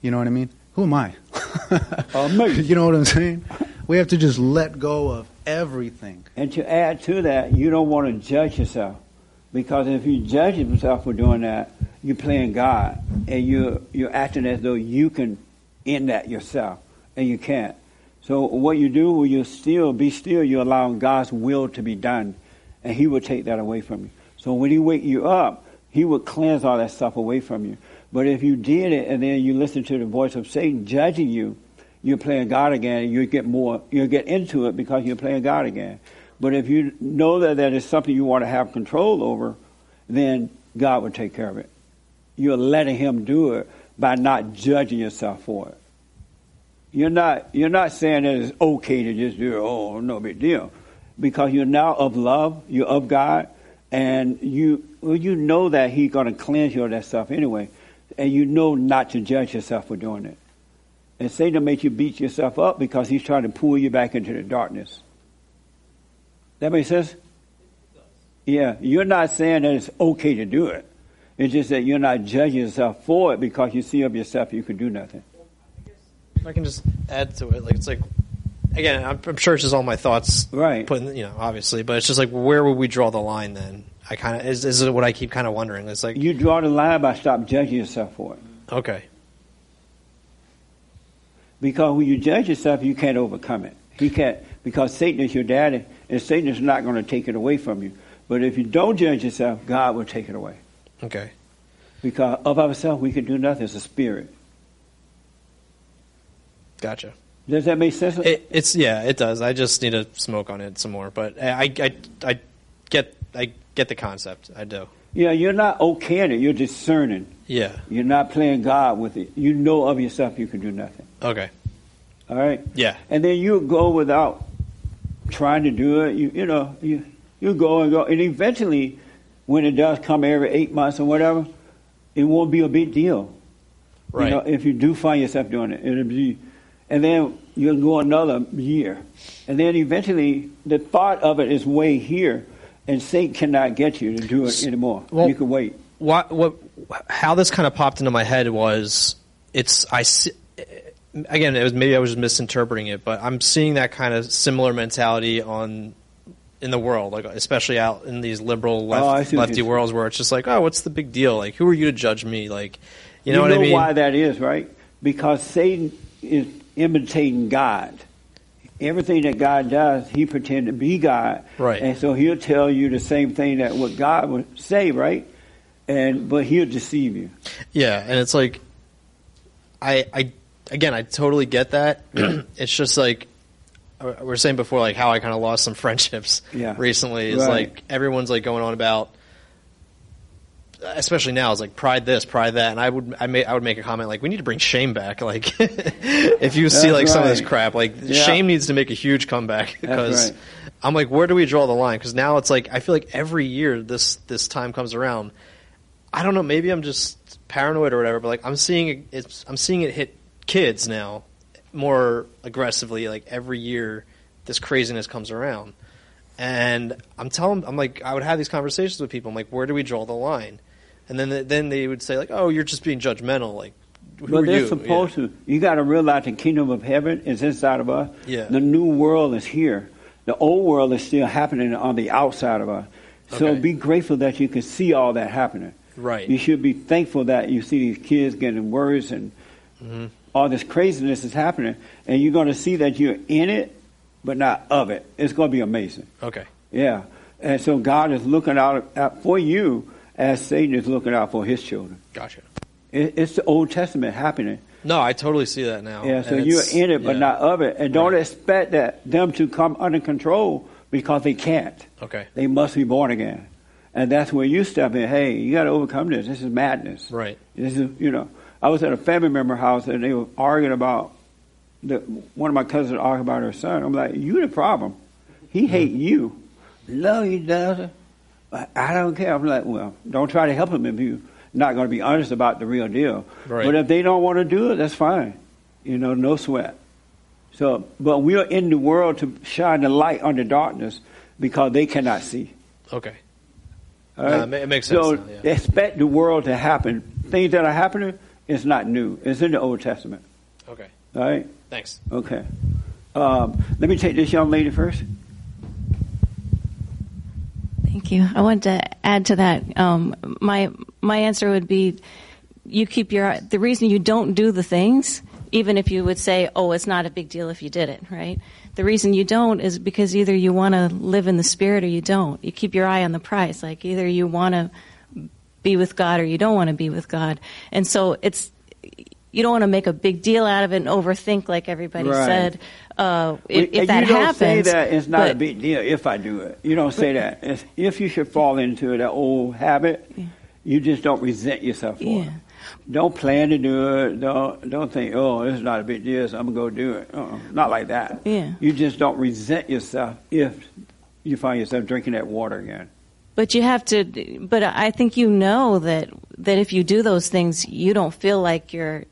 You know what I mean? Who am I? Uh, you know what I'm saying? We have to just let go of everything. And to add to that, you don't want to judge yourself. Because if you judge yourself for doing that, you're playing God. And you're, you're acting as though you can end that yourself. And you can't. So what you do you still, be still, you're allowing God's will to be done. And He will take that away from you. So when He wake you up, He will cleanse all that stuff away from you. But if you did it and then you listen to the voice of Satan judging you, you're playing God again, and you get more, you'll get into it because you're playing God again. But if you know that that is something you want to have control over, then God will take care of it. You're letting Him do it by not judging yourself for it. You're not, you're not saying that it's okay to just do it, oh, no big deal. Because you're now of love, you're of God, and you, well, you know that He's going to cleanse you of that stuff anyway. And you know not to judge yourself for doing it. And Satan makes you beat yourself up because he's trying to pull you back into the darkness. That makes sense? Yeah, you're not saying that it's okay to do it. It's just that you're not judging yourself for it because you see of yourself you can do nothing. I can just add to it, like it's like again, I'm, I'm sure it's just all my thoughts, right? Putting you know, obviously, but it's just like where would we draw the line then? I kind of is, is it what I keep kind of wondering. It's like You draw the line by stop judging yourself for it. okay, Because when you judge yourself, you can't overcome it. He can't because Satan is your daddy, and Satan is not going to take it away from you. But if you don't judge yourself, God will take it away. okay, Because of ourselves, we can do nothing. It's a spirit. gotcha. Does that make sense? It, it's yeah, it does. I just need to smoke on it some more, but I I, I get I get the concept. I do. Yeah, you're not okaying it. You're discerning. Yeah. You're not playing God with it. You know of yourself you can do nothing. Okay. All right. Yeah. And then you go without trying to do it. You you know you you go and go, and eventually, when it does come every eight months or whatever, it won't be a big deal. Right. You know, if you do find yourself doing it, it'll be, and then you'll go another year, and then eventually the thought of it is way here, and Satan cannot get you to do it anymore. Well- you can wait. what what how this kind of popped into my head was it's I see, again it was maybe I was just misinterpreting it, but I'm seeing that kind of similar mentality on in the world, like especially out in these liberal oh, left, Oh, see what lefty worlds where it's just like, oh, what's the big deal? Like, who are you to judge me? Like, you know what I mean? why that is, right? Because Satan is imitating God. Everything that God does, he pretend to be God. Right. And so he'll tell you the same thing that what God would say, right? And but he'll deceive you. Yeah, and it's like, I, I, again, I totally get that. it's just like we were saying before, like how I kind of lost some friendships Yeah. recently. Is Right. like everyone's like going on about, especially now, is like pride this, pride that, and I would, I may, I would make a comment like we need to bring shame back. Like if you see That's like some of this right. crap, like Yeah. shame needs to make a huge comeback because. right. I'm like, where do we draw the line? Because now it's like I feel like every year this this time comes around, I don't know. Maybe I'm just paranoid or whatever, but like I'm seeing it, it's I'm seeing it hit kids now more aggressively. Like every year, this craziness comes around, and I'm telling, I'm like, I would have these conversations with people. I'm like, where do we draw the line? And then then they would say like, oh, you're just being judgmental. Like, who but they're you? supposed to. You got to realize the kingdom of heaven is inside of us. Yeah. The new world is here. The old world is still happening on the outside of us. So Okay. be grateful that you can see all that happening. Right. You should be thankful that you see these kids getting worse and Mhm. all this craziness is happening, and you're going to see that you're in it, but not of it. It's going to be amazing. Okay. Yeah. And so God is looking out, out for you as Satan is looking out for his children. Gotcha. It, it's the Old Testament happening. No, I totally see that now. Yeah, so you're in it, but yeah. not of it. And don't expect that them to come under control because they can't. Okay. They must be born again. And that's where you step in. Hey, you got to overcome this. This is madness. Right. This is, you know, I was at a family member house and they were arguing about the one of my cousins arguing about her son. I'm like, you the problem. He Mm-hmm. hate you. No, he doesn't. I don't care. I'm like, well, don't try to help them if you're not going to be honest about the real deal. Right. But if they don't want to do it, that's fine. You know, no sweat. So, but we are in the world to shine the light on the darkness because they cannot see. Okay. All right? No, it ma- it makes So sense now, yeah. expect the world to happen. Things that are happening is not new. It's in the Old Testament. Okay. All right. Thanks. Okay. Um, let me take this young lady first. Thank you. I want to add to that. Um, my my answer would be, you keep your the reason you don't do the things, even if you would say, "Oh, it's not a big deal if you did it," right? The reason you don't is because either you want to live in the spirit or you don't. You keep your eye on the prize. Like either you want to be with God or you don't want to be with God. And so it's you don't want to make a big deal out of it and overthink, like everybody Right. said. Uh, if, if that you don't happens, say that it's not a big deal if I do it. You don't say that. It's if you should fall into that old habit, you just don't resent yourself for it. Don't plan to do it. Don't don't think, oh, it's not a big deal, so I'm gonna go do it. uh Not like that. Yeah. You just don't resent yourself if you find yourself drinking that water again. But you have to. But I think you know that that if you do those things, you don't feel like you're.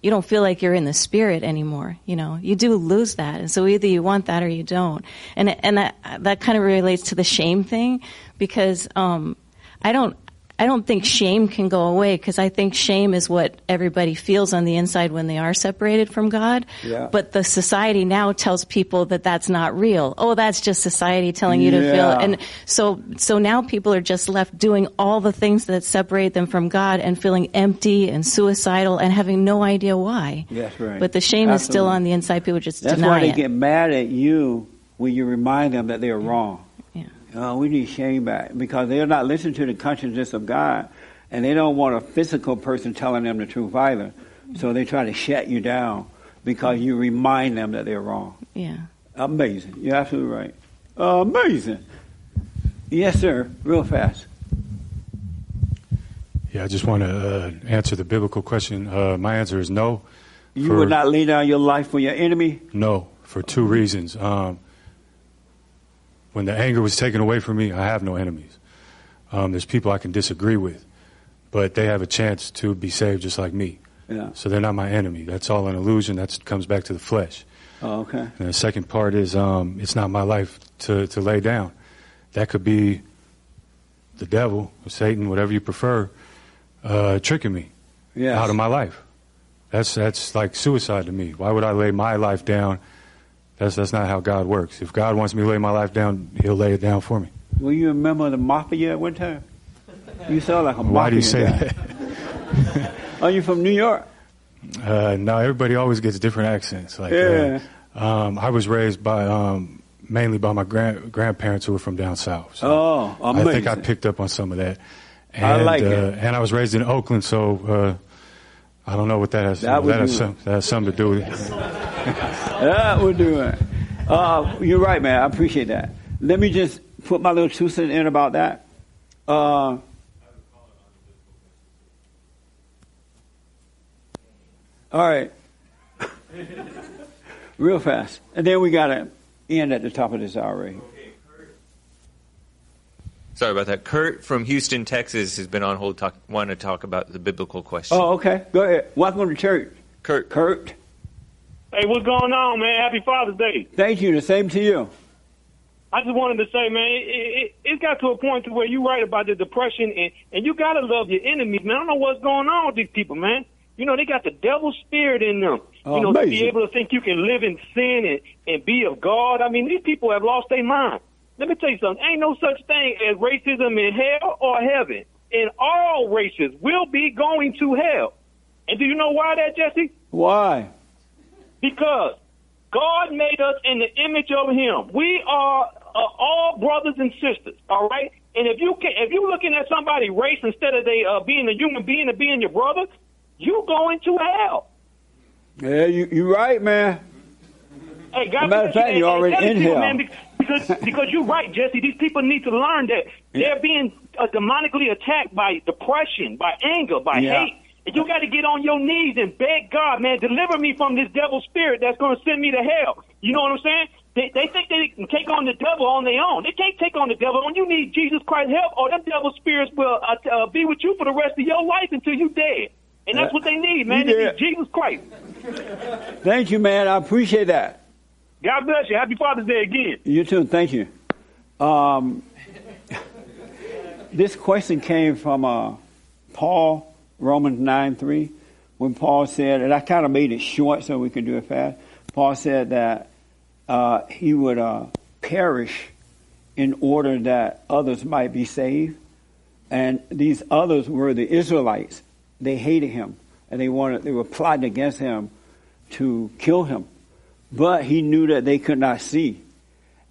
You don't feel like you're in the spirit anymore. You know, you do lose that, and so either you want that or you don't. And and that that kind of relates to the shame thing, because um, I don't. I don't think shame can go away because I think shame is what everybody feels on the inside when they are separated from God. Yeah. But the society now tells people that that's not real. Oh, that's just society telling you to feel. Yeah. And so, so now people are just left doing all the things that separate them from God and feeling empty and suicidal and having no idea why. That's right. But the shame is still on the inside. People just That's deny why they it. get mad at you when you remind them that they're mm. wrong. Yeah. Uh, we need shame back because they're not listening to the consciousness of God, and they don't want a physical person telling them the truth either. So they try to shut you down because you remind them that they're wrong. Yeah. Amazing. You're absolutely right. Amazing. Yes, sir. Real fast. Yeah, I just want to uh, answer the biblical question. Uh, my answer is no. You For- would not lay down your life for your enemy. No, for two reasons. Um, when the anger was taken away from me, I have no enemies. Um, there's people I can disagree with, but they have a chance to be saved just like me. Yeah. So they're not my enemy. That's all an illusion. That comes back to the flesh. Oh, okay. And the second part is um, it's not my life to, to lay down. That could be the devil, or Satan, whatever you prefer, uh, tricking me Yes. out of my life. That's that's like suicide to me. Why would I lay my life down? That's that's not how God works. If God wants me to lay my life down, He'll lay it down for me. Were you a member of the mafia at one time? You sound like a mafia Why do you say guy. that? Are you from New York? Uh, no, everybody always gets different accents. Like, Yeah. uh, um, I was raised by um, mainly by my grand, grandparents who were from down south. So Oh, I think I picked up on some of that. And, I like uh, it. And I was raised in Oakland, so uh, I don't know what that has. That that, has some, that has something to do with it. That would do it. Uh, you're right, man. I appreciate that. Let me just put my little two cents in about that. Uh, all right. Real fast. And then we got to end at the top of this hour right. Sorry about that. Kurt from Houston, Texas, has been on hold. Talk, want to talk about the biblical question. Oh, okay. Go ahead. Welcome to church. Kurt. Kurt. Hey, what's going on, man? Happy Father's Day. Thank you. The same to you. I just wanted to say, man, it, it, it got to a point to where you write about the depression, and, and you got to love your enemies, man. I don't know what's going on with these people, man. You know, they got the devil spirit in them. Oh, you know, to be able to think you can live in sin and, and be of God. I mean, these people have lost their mind. Let me tell you something. Ain't no such thing as racism in hell or heaven. And all races will be going to hell. And do you know why that, Jesse? Why? Because God made us in the image of Him. We are are all brothers and sisters. All right. And if you can, if you're looking at somebody race instead of they uh, being a human being and being your brother, you going to hell. Yeah, you you right, man. Hey, God As a matter of fact, you're already in hell. man, because because you're right, Jesse. These people need to learn that they're being uh, demonically attacked by depression, by anger, by Yeah. hate. And you got to get on your knees and beg God, man, deliver me from this devil spirit that's going to send me to hell. You know what I'm saying? They, they think they can take on the devil on their own. They can't take on the devil on. You need Jesus Christ help, or them devil spirits will uh, uh, be with you for the rest of your life until you dead. And that's Uh, what they need, man. They need Jesus Christ. Thank you, man. I appreciate that. God bless you. Happy Father's Day again. You too. Thank you. Um, this question came from uh, Paul, Romans 9 3, when Paul said, and I kind of made it short so we can do it fast. Paul said that uh, he would uh, perish in order that others might be saved. And these others were the Israelites. They hated him and they wanted, they were plotting against him to kill him. But he knew that they could not see.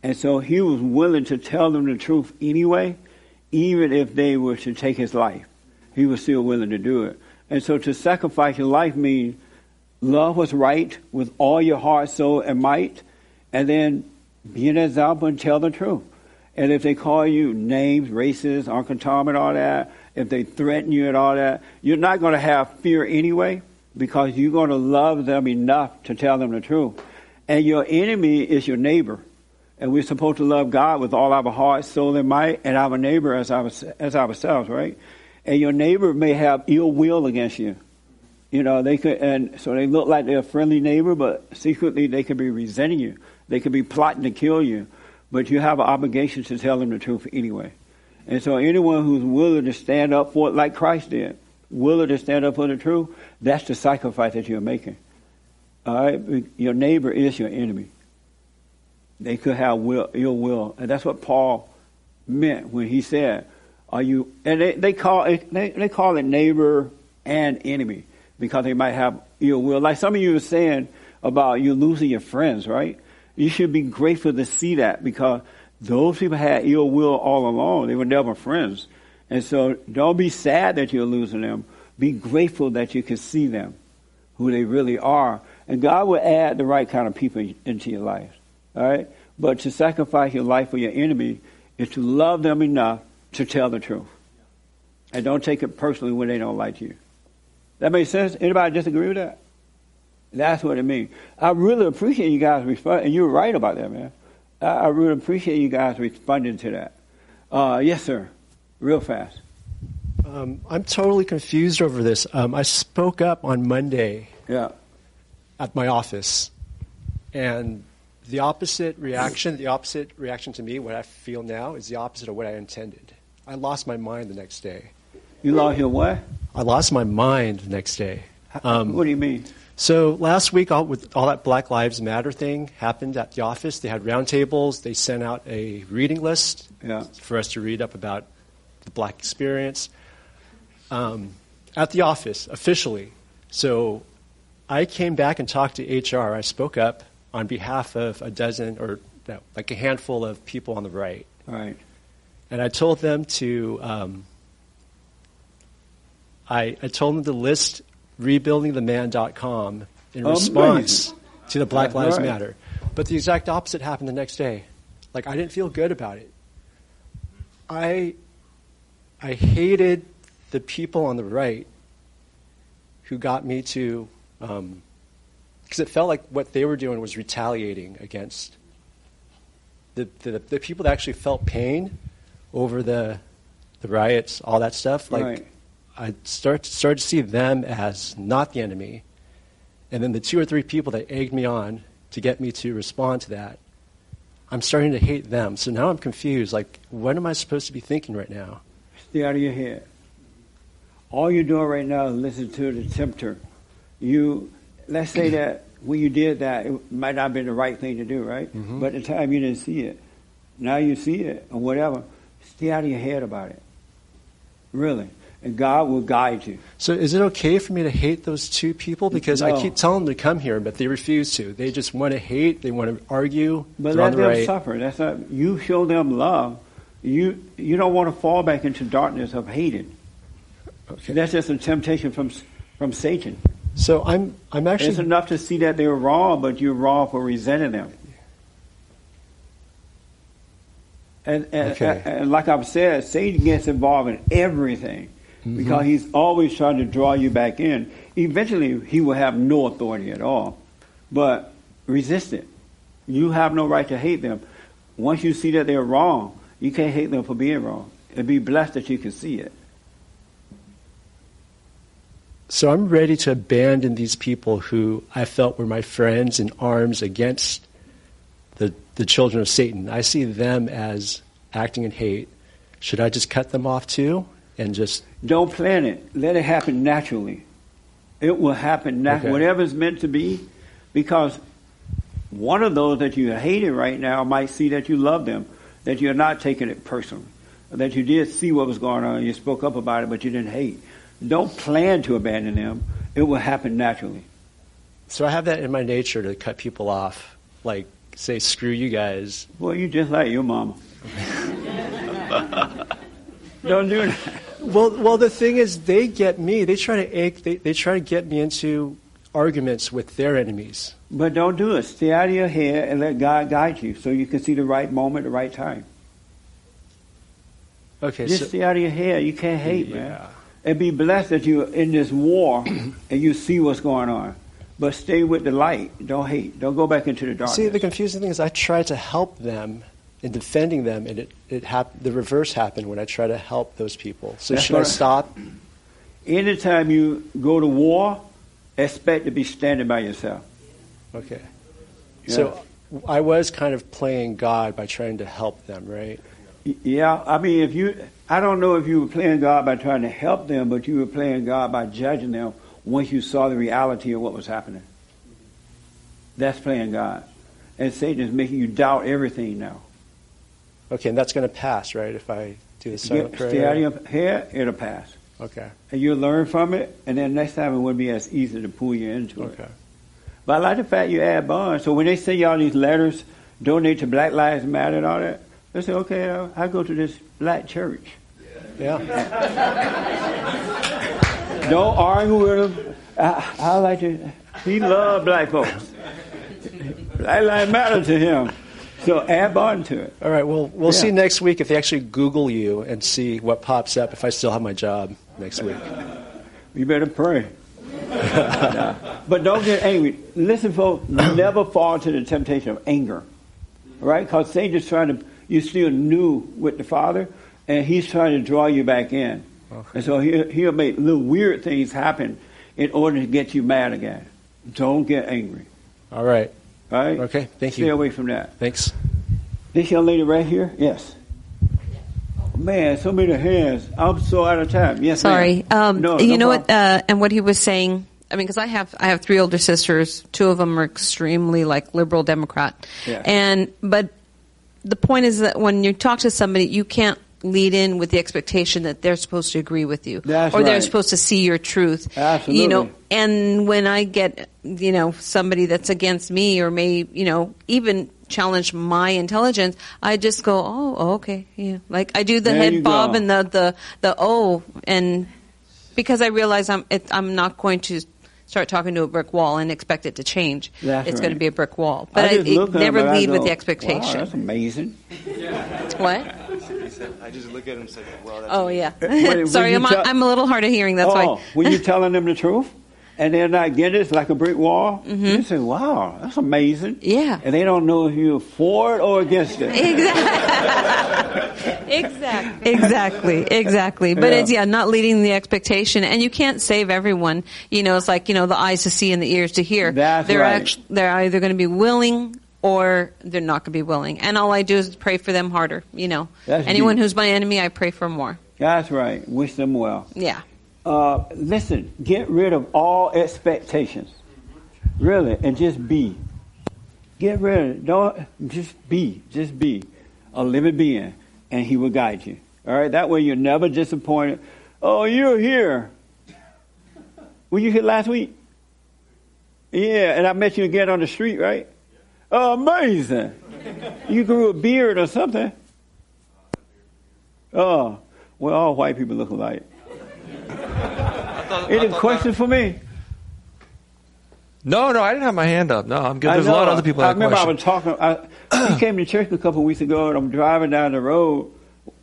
And so he was willing to tell them the truth anyway, even if they were to take his life. He was still willing to do it. And so to sacrifice your life means love what's right with all your heart, soul, and might, and then be an example and tell the truth. And if they call you names, races, Tom and all that, if they threaten you and all that, you're not going to have fear anyway because you're going to love them enough to tell them the truth. And your enemy is your neighbor. And we're supposed to love God with all our heart, soul, and might, and our neighbor as, our, as ourselves, right? And your neighbor may have ill will against you. You know, they could, and so they look like they're a friendly neighbor, but secretly they could be resenting you. They could be plotting to kill you. But you have an obligation to tell them the truth anyway. And so anyone who's willing to stand up for it like Christ did, willing to stand up for the truth, that's the sacrifice that you're making. Right? Your neighbor is your enemy. They could have will, ill will. And that's what Paul meant when he said, are you, and they, they call it, they, they call it neighbor and enemy because they might have ill will. Like some of you are saying about you losing your friends, right? You should be grateful to see that because those people had ill will all along. They were never friends. And so don't be sad that you're losing them. Be grateful that you can see them, who they really are. And God will add the right kind of people into your life. All right? But to sacrifice your life for your enemy is to love them enough to tell the truth. And don't take it personally when they don't like you. That makes sense? Anybody disagree with that? That's what it means. I really appreciate you guys responding, and you're right about that, man. I, I really appreciate you guys responding to that. Uh, yes, sir. Real fast. Um, I'm totally confused over this. Um, I spoke up on Monday yeah. At my office, and the opposite reaction, the opposite reaction to me, what I feel now, is the opposite of what I intended. I lost my mind the next day. You lost your what? I lost my mind the next day. Um, what do you mean? So last week, all, with all that Black Lives Matter thing happened at the office. They had roundtables. They sent out a reading list yeah. for us to read up about the black experience um, at the office officially. So I came back and talked to HR. I spoke up on behalf of a dozen or no, like a handful of people on the right. Right. And I told them to. Um, I, I told them to list rebuildingtheman.com in Amazing. response to the Black Lives right. Matter. But the exact opposite happened the next day. Like I didn't feel good about it. I I hated the people on the right who got me to Um, because it felt like what they were doing was retaliating against the, the the people that actually felt pain over the the riots, all that stuff. Like Right. I start started to see them as not the enemy, and then the two or three people that egged me on to get me to respond to that, I'm starting to hate them. So now I'm confused. Like, what am I supposed to be thinking right now? Stay out of your head. All you're doing right now is listen to the tempter. You, let's say that when you did that, it might not have been the right thing to do, right? Mhm. But at the time you didn't see it. Now you see it or whatever. Stay out of your head about it. Really. and God will guide you. So is it okay for me to hate those two people? Because I keep telling them to come here, but they refuse to. They just want to hate. They want to argue. But let the them right. suffer. That's not, you show them love. You you don't want to fall back into darkness of hating. Okay. That's just a temptation from from Satan. So I'm I'm actually it's enough to see that they're wrong, but you're wrong for resenting them. And, and, Okay. and like I've said, Satan gets involved in everything Mm-hmm. because he's always trying to draw you back in. Eventually, he will have no authority at all. But resist it. You have no right to hate them. Once you see that they're wrong, you can't hate them for being wrong. And be blessed that you can see it. So I'm ready to abandon these people who I felt were my friends in arms against the the children of Satan. I see them as acting in hate. Should I just cut them off too and just Don't plan it. Let it happen naturally. It will happen naturally. Okay. Whatever's meant to be, because one of those that you hated right now might see that you love them, that you're not taking it personally, that you did see what was going on, you spoke up about it, but you didn't hate. Don't plan to abandon them. It will happen naturally. So I have that in my nature to cut people off, like say screw you guys. Well, you just like your mama. Don't do that. Well, well, the thing is, they get me. They try to ache. They, they try to get me into arguments with their enemies. But don't do it. Stay out of your head and let God guide you so you can see the right moment, the right time. Okay, Just so stay out of your head. You can't hate, Yeah. man. And be blessed that you're in this war and you see what's going on. But stay with the light. Don't hate. Don't go back into the darkness. see, the confusing thing is, I try to help them in defending them, and it, it hap- the reverse happened when I try to help those people. So That's should I stop? Anytime you go to war, expect to be standing by yourself. Okay. Yeah. So I was kind of playing God by trying to help them, right? Yeah, I mean, if you, I don't know if you were playing God by trying to help them, but you were playing God by judging them once you saw the reality of what was happening. That's playing God. And Satan is making you doubt everything now. Okay, and that's going to pass, right? If I do the silent Get, prayer. stay out of your it'll pass. Okay. And you'll learn from it, and then next time it won't be as easy to pull you into it. Okay. But I like the fact you add bonds. So when they send y'all these letters, donate to Black Lives Matter and all that, they say, okay, I, I go to this black church. Yeah. Don't argue with him. I, I like to. He love black folks. Black lives matter to him. So add on to it. All right. Well, we'll Yeah. see next week if they actually Google you and see what pops up. If I still have my job next week. You better pray. but don't get angry. Listen, folks, never fall to the temptation of anger. Right? Because Satan's trying to, you're still new with the Father, and he's trying to draw you back in. And so he'll, he'll make little weird things happen in order to get you mad again. Don't get angry. All right. All right? Okay. Thank Stay you. Stay away from that. Thanks. This young lady right here? Yes. Man, so many hands. I'm so out of time. Yes, Sorry. ma'am. Um, no, you no know problem. what? Uh, and what he was saying. I mean, because I have I have three older sisters. Two of them are extremely like liberal Democrat, Yeah. and but the point is that when you talk to somebody, you can't lead in with the expectation that they're supposed to agree with you That's or they're supposed to see your truth. Absolutely. You know, and when I get you know somebody that's against me or may you know even challenge my intelligence, I just go, oh, oh, okay, yeah. Like I do the There head bob go. and the the the oh, and because I realize I'm it, I'm not going to start talking to a brick wall and expect it to change. That's it's right. going to be a brick wall. But I, just look it, at him never and I lead with go, the Wow, expectation. that's amazing. What? I just look at him and say, well, that's Oh yeah. When- when Sorry, I'm, tell- I'm a little hard of hearing. That's oh, why. were you're telling them the truth and they're not getting it, it's like a brick wall. You say, "Wow, that's amazing." Mm-hmm. Yeah. And they don't know if you're for it or against it. Exactly. Exactly. Exactly. Exactly. But Yeah. it's yeah, not leading the expectation, and you can't save everyone. You know, it's like you know the eyes to see and the ears to hear. That's they're right. actu- they're either going to be willing or they're not going to be willing. And all I do is pray for them harder. You know, That's anyone deep. who's my enemy, I pray for more. That's right. Wish them well. Yeah. Uh, listen, get rid of all expectations, really, and just be. Get rid of it. Don't just be. Just be a living being, and He will guide you. All right. That way, you're never disappointed. Oh, you're here. Were you here last week? Yeah, and I met you again on the street, right? Amazing. You grew a beard or something. Oh, well, all white people look alike. Any questions for me? No, no, I didn't have my hand up. No, I'm good. There's a lot of other people I that have remember I was talking. I, he came to church a couple of weeks ago, and I'm driving down the road,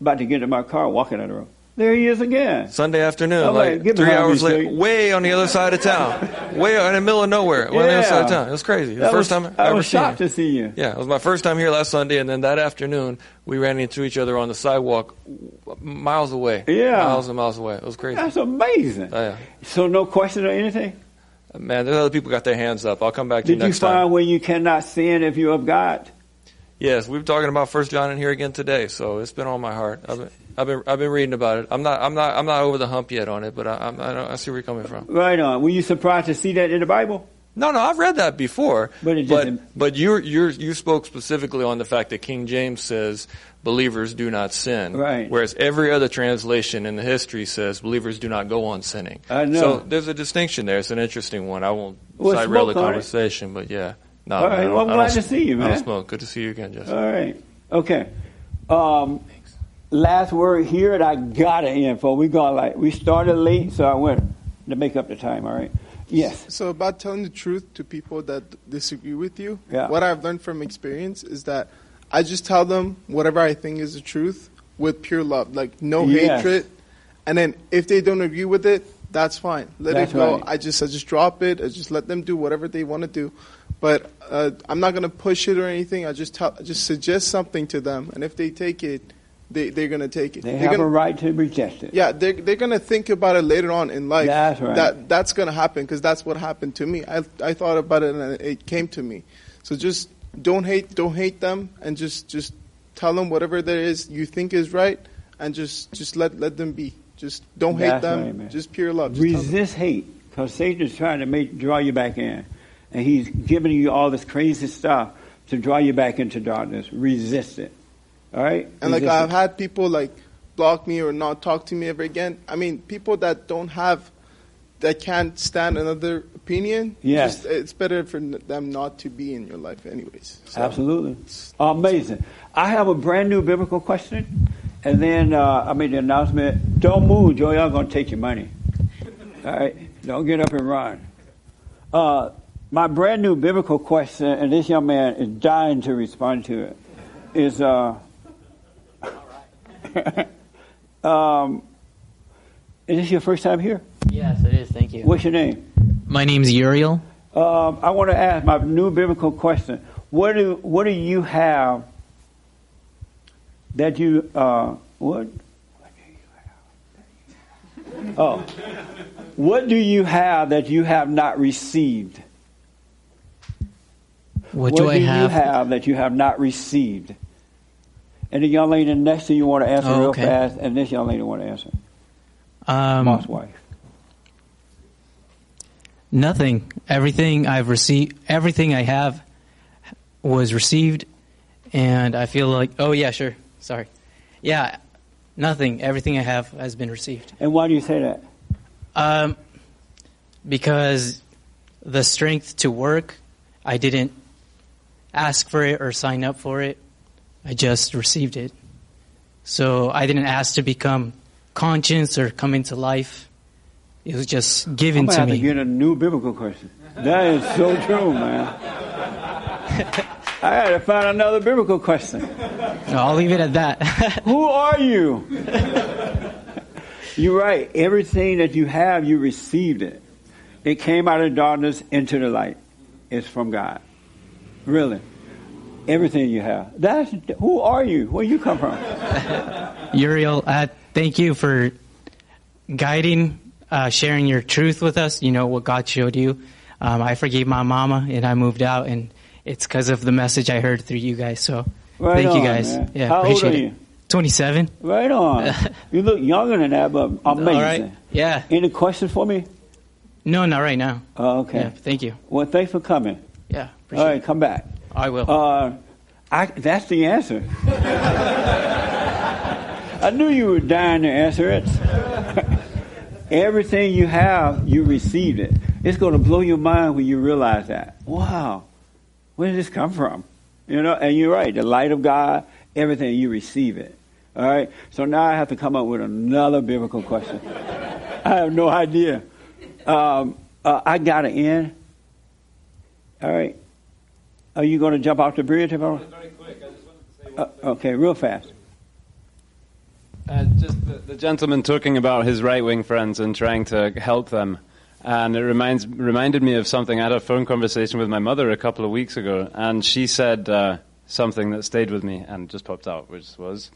about to get in my car, walking down the road. There he is again. Sunday afternoon, like, three hours later, Satan. way on the other side of town, way in the middle of nowhere, way on the other side of town. It was crazy. The That first was- time I I ever was shocked you. to see you. Yeah, it was my first time here last Sunday, and then that afternoon we ran into each other on the sidewalk, miles away. Yeah. miles and miles away. It was crazy. That's amazing. Oh, yeah. So no question or anything. Uh, man, there's other people got their hands up. I'll come back to Did you you next find time. where you cannot sin if you're of God? Yes, we've been talking about First John in here again today, so it's been on my heart. I've been, I've been, reading about it. I'm not, I'm not, I'm not over the hump yet on it, but I, I'm, I, don't, I see where you're coming from. Right on. Were you surprised to see that in the Bible? No, no, I've read that before. But it but, but you you you spoke specifically on the fact that King James says believers do not sin, Right. Whereas every other translation in the history says believers do not go on sinning. I know. So there's a distinction there. It's an interesting one. I won't Well, side rail the it. conversation, but yeah. No, All right, I well, I'm I glad to see you, I man. don't smoke. Good to see you again, Jesse. All right. Okay. Um, last word here, and I got an info. We got like we started late, so I went to make up the time. All right. Yes. So about telling the truth to people that disagree with you, Yeah. what I've learned from experience is that I just tell them whatever I think is the truth with pure love, like no Yes. hatred. And then if they don't agree with it, that's fine. Let That's it go. right. I just I just drop it. I just let them do whatever they want to do. But uh, I'm not gonna push it or anything. I just tell, I just suggest something to them, and if they take it, they they're gonna take it. They They're have gonna, a right to reject it. yeah, they're they're gonna think about it later on in life. That's right. That that's gonna happen because that's what happened to me. I I thought about it and it came to me. So just don't hate don't hate them and just just tell them whatever there is you think is right and just just let let them be. Just don't hate That's them. right, just pure love. Just. Resist hate, because Satan's trying to make draw you back in, and he's giving you all this crazy stuff to draw you back into darkness. Resist it. All right. And like I've had people like block me or not talk to me ever again. I mean, people that don't have, that can't stand another opinion. Yes. just- it's better for them not to be in your life, anyways. So- Absolutely. Amazing. I have a brand new biblical question, and then uh, I made the announcement. Don't move, Joey. I'm going to take your money. All right. Don't get up and run. Uh, my brand new biblical question, and this young man is dying to respond to it, is uh, um, is this your first time here? Yes, it is. Thank you. What's your name? My name's Uriel. Um, I want to ask my new biblical question. What do what do you have that you uh, what? Oh, what do you have that you have not received? What do I you have? have that you have not received? And the young lady next to you want to answer Oh, real okay. fast, and this young lady want to answer. Um, wife. Nothing. Everything I've received, everything I have was received, and I feel like, oh yeah, sure. Sorry. Yeah, nothing. Everything I have has been received. And why do you say that? Um, because the strength to work, I didn't ask for it or sign up for it. I just received it. So I didn't ask to become conscious or come into life. It was just given to me. to get a new biblical question. That is so true, man. I had to find another biblical question. No, I'll leave it at that. Who are you? You're right. Everything that you have, you received it. It came out of darkness into the light. It's from God. Really. Everything you have. That's who are you? Where you come from? Uriel, uh, thank you for guiding, uh, sharing your truth with us. You know what God showed you. Um, I forgave my mama and I moved out, and it's because of the message I heard through you guys. So Right thank you guys. man. Yeah, How old appreciate are it. you? Twenty-seven. Right on. you look younger than that, but amazing. All right. Yeah. Any questions for me? No, not right now. Oh, okay. Yeah, thank you. Well, thanks for coming. Yeah. All right, come back. I will. Uh, I, that's the answer. I knew you were dying to answer it. Everything you have, you received it. It's going to blow your mind when you realize that. Wow, where did this come from? You know, and you're right. The light of God, everything you receive it. All right. So now I have to come up with another biblical question. I have no idea. Um, uh, I got to end. All right. Are you going to jump off the bridge? Very quick. Uh, okay, real fast. Uh, just the, the gentleman talking about his right wing friends and trying to help them. And it reminds, reminded me of something. I had a phone conversation with my mother a couple of weeks ago, and she said uh, something that stayed with me and just popped out, which was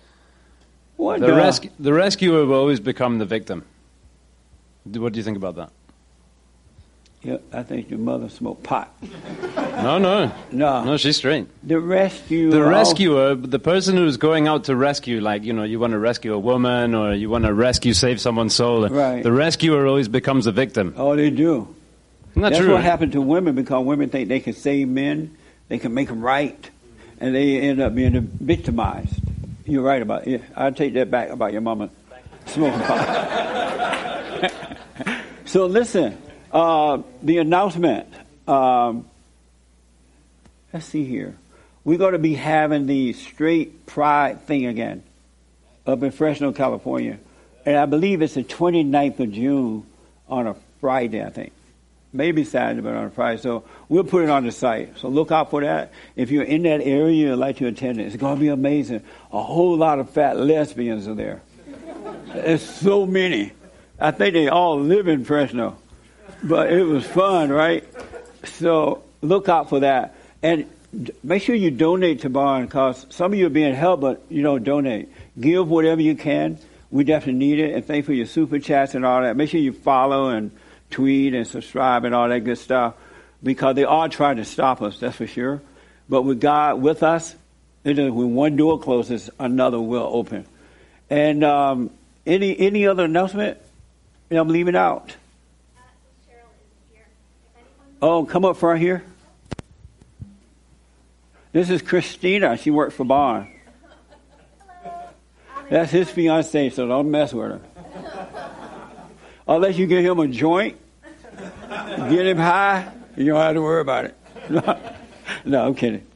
What the, the- rescu- the rescuer will always become the victim. What do you think about that? Yeah, I think your mother smoked pot. No, no. No. No, she's straight. The rescue. The rescuer, the person who's going out to rescue, like, you know, you want to rescue a woman or you want to rescue, save someone's soul. Right. The rescuer always becomes a victim. Oh, they do. That That's true? what happened to women because women think they can save men, they can make them right, and they end up being victimized. You're right about it. I take that back about your mama smoking pot. so listen, uh, the announcement. Um, let's see here. We're going to be having the straight pride thing again up in Fresno, California. And I believe it's the 29th of June on a Friday, I think. Maybe Saturday, but on a Friday. So we'll put it on the site. So look out for that. If you're in that area, you'd like to attend it. It's going to be amazing. A whole lot of fat lesbians are there. There's so many. I think they all live in Fresno. But it was fun, right? So look out for that. And make sure you donate to Bond because some of you are being helped, but you don't donate. Give whatever you can. We definitely need it. And thank for your super chats and all that. Make sure you follow and tweet and subscribe and all that good stuff because they are trying to stop us, that's for sure. But with God with us, when one door closes, another will open. And um, any any other announcement? that I'm leaving out. Oh, come up front here. This is Christina. She works for Bond. That's his fiance, so don't mess with her. Unless you get him a joint, get him high, you don't have to worry about it. no, I'm kidding.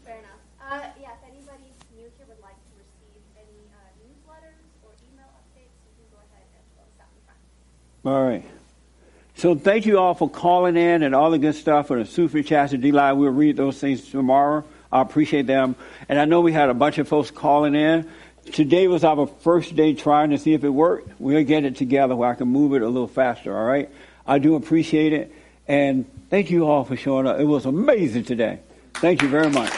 Uh, yeah, if anybody's new here would like to receive any uh, newsletters or email updates, you can go ahead and fill this out in front. All right. So thank you all for calling in and all the good stuff for the super chats and D-Line. We'll read those things tomorrow. I appreciate them. And I know we had a bunch of folks calling in. Today was our first day trying to see if it worked. We'll get it together where I can move it a little faster, all right? I do appreciate it. And thank you all for showing up. It was amazing today. Thank you very much.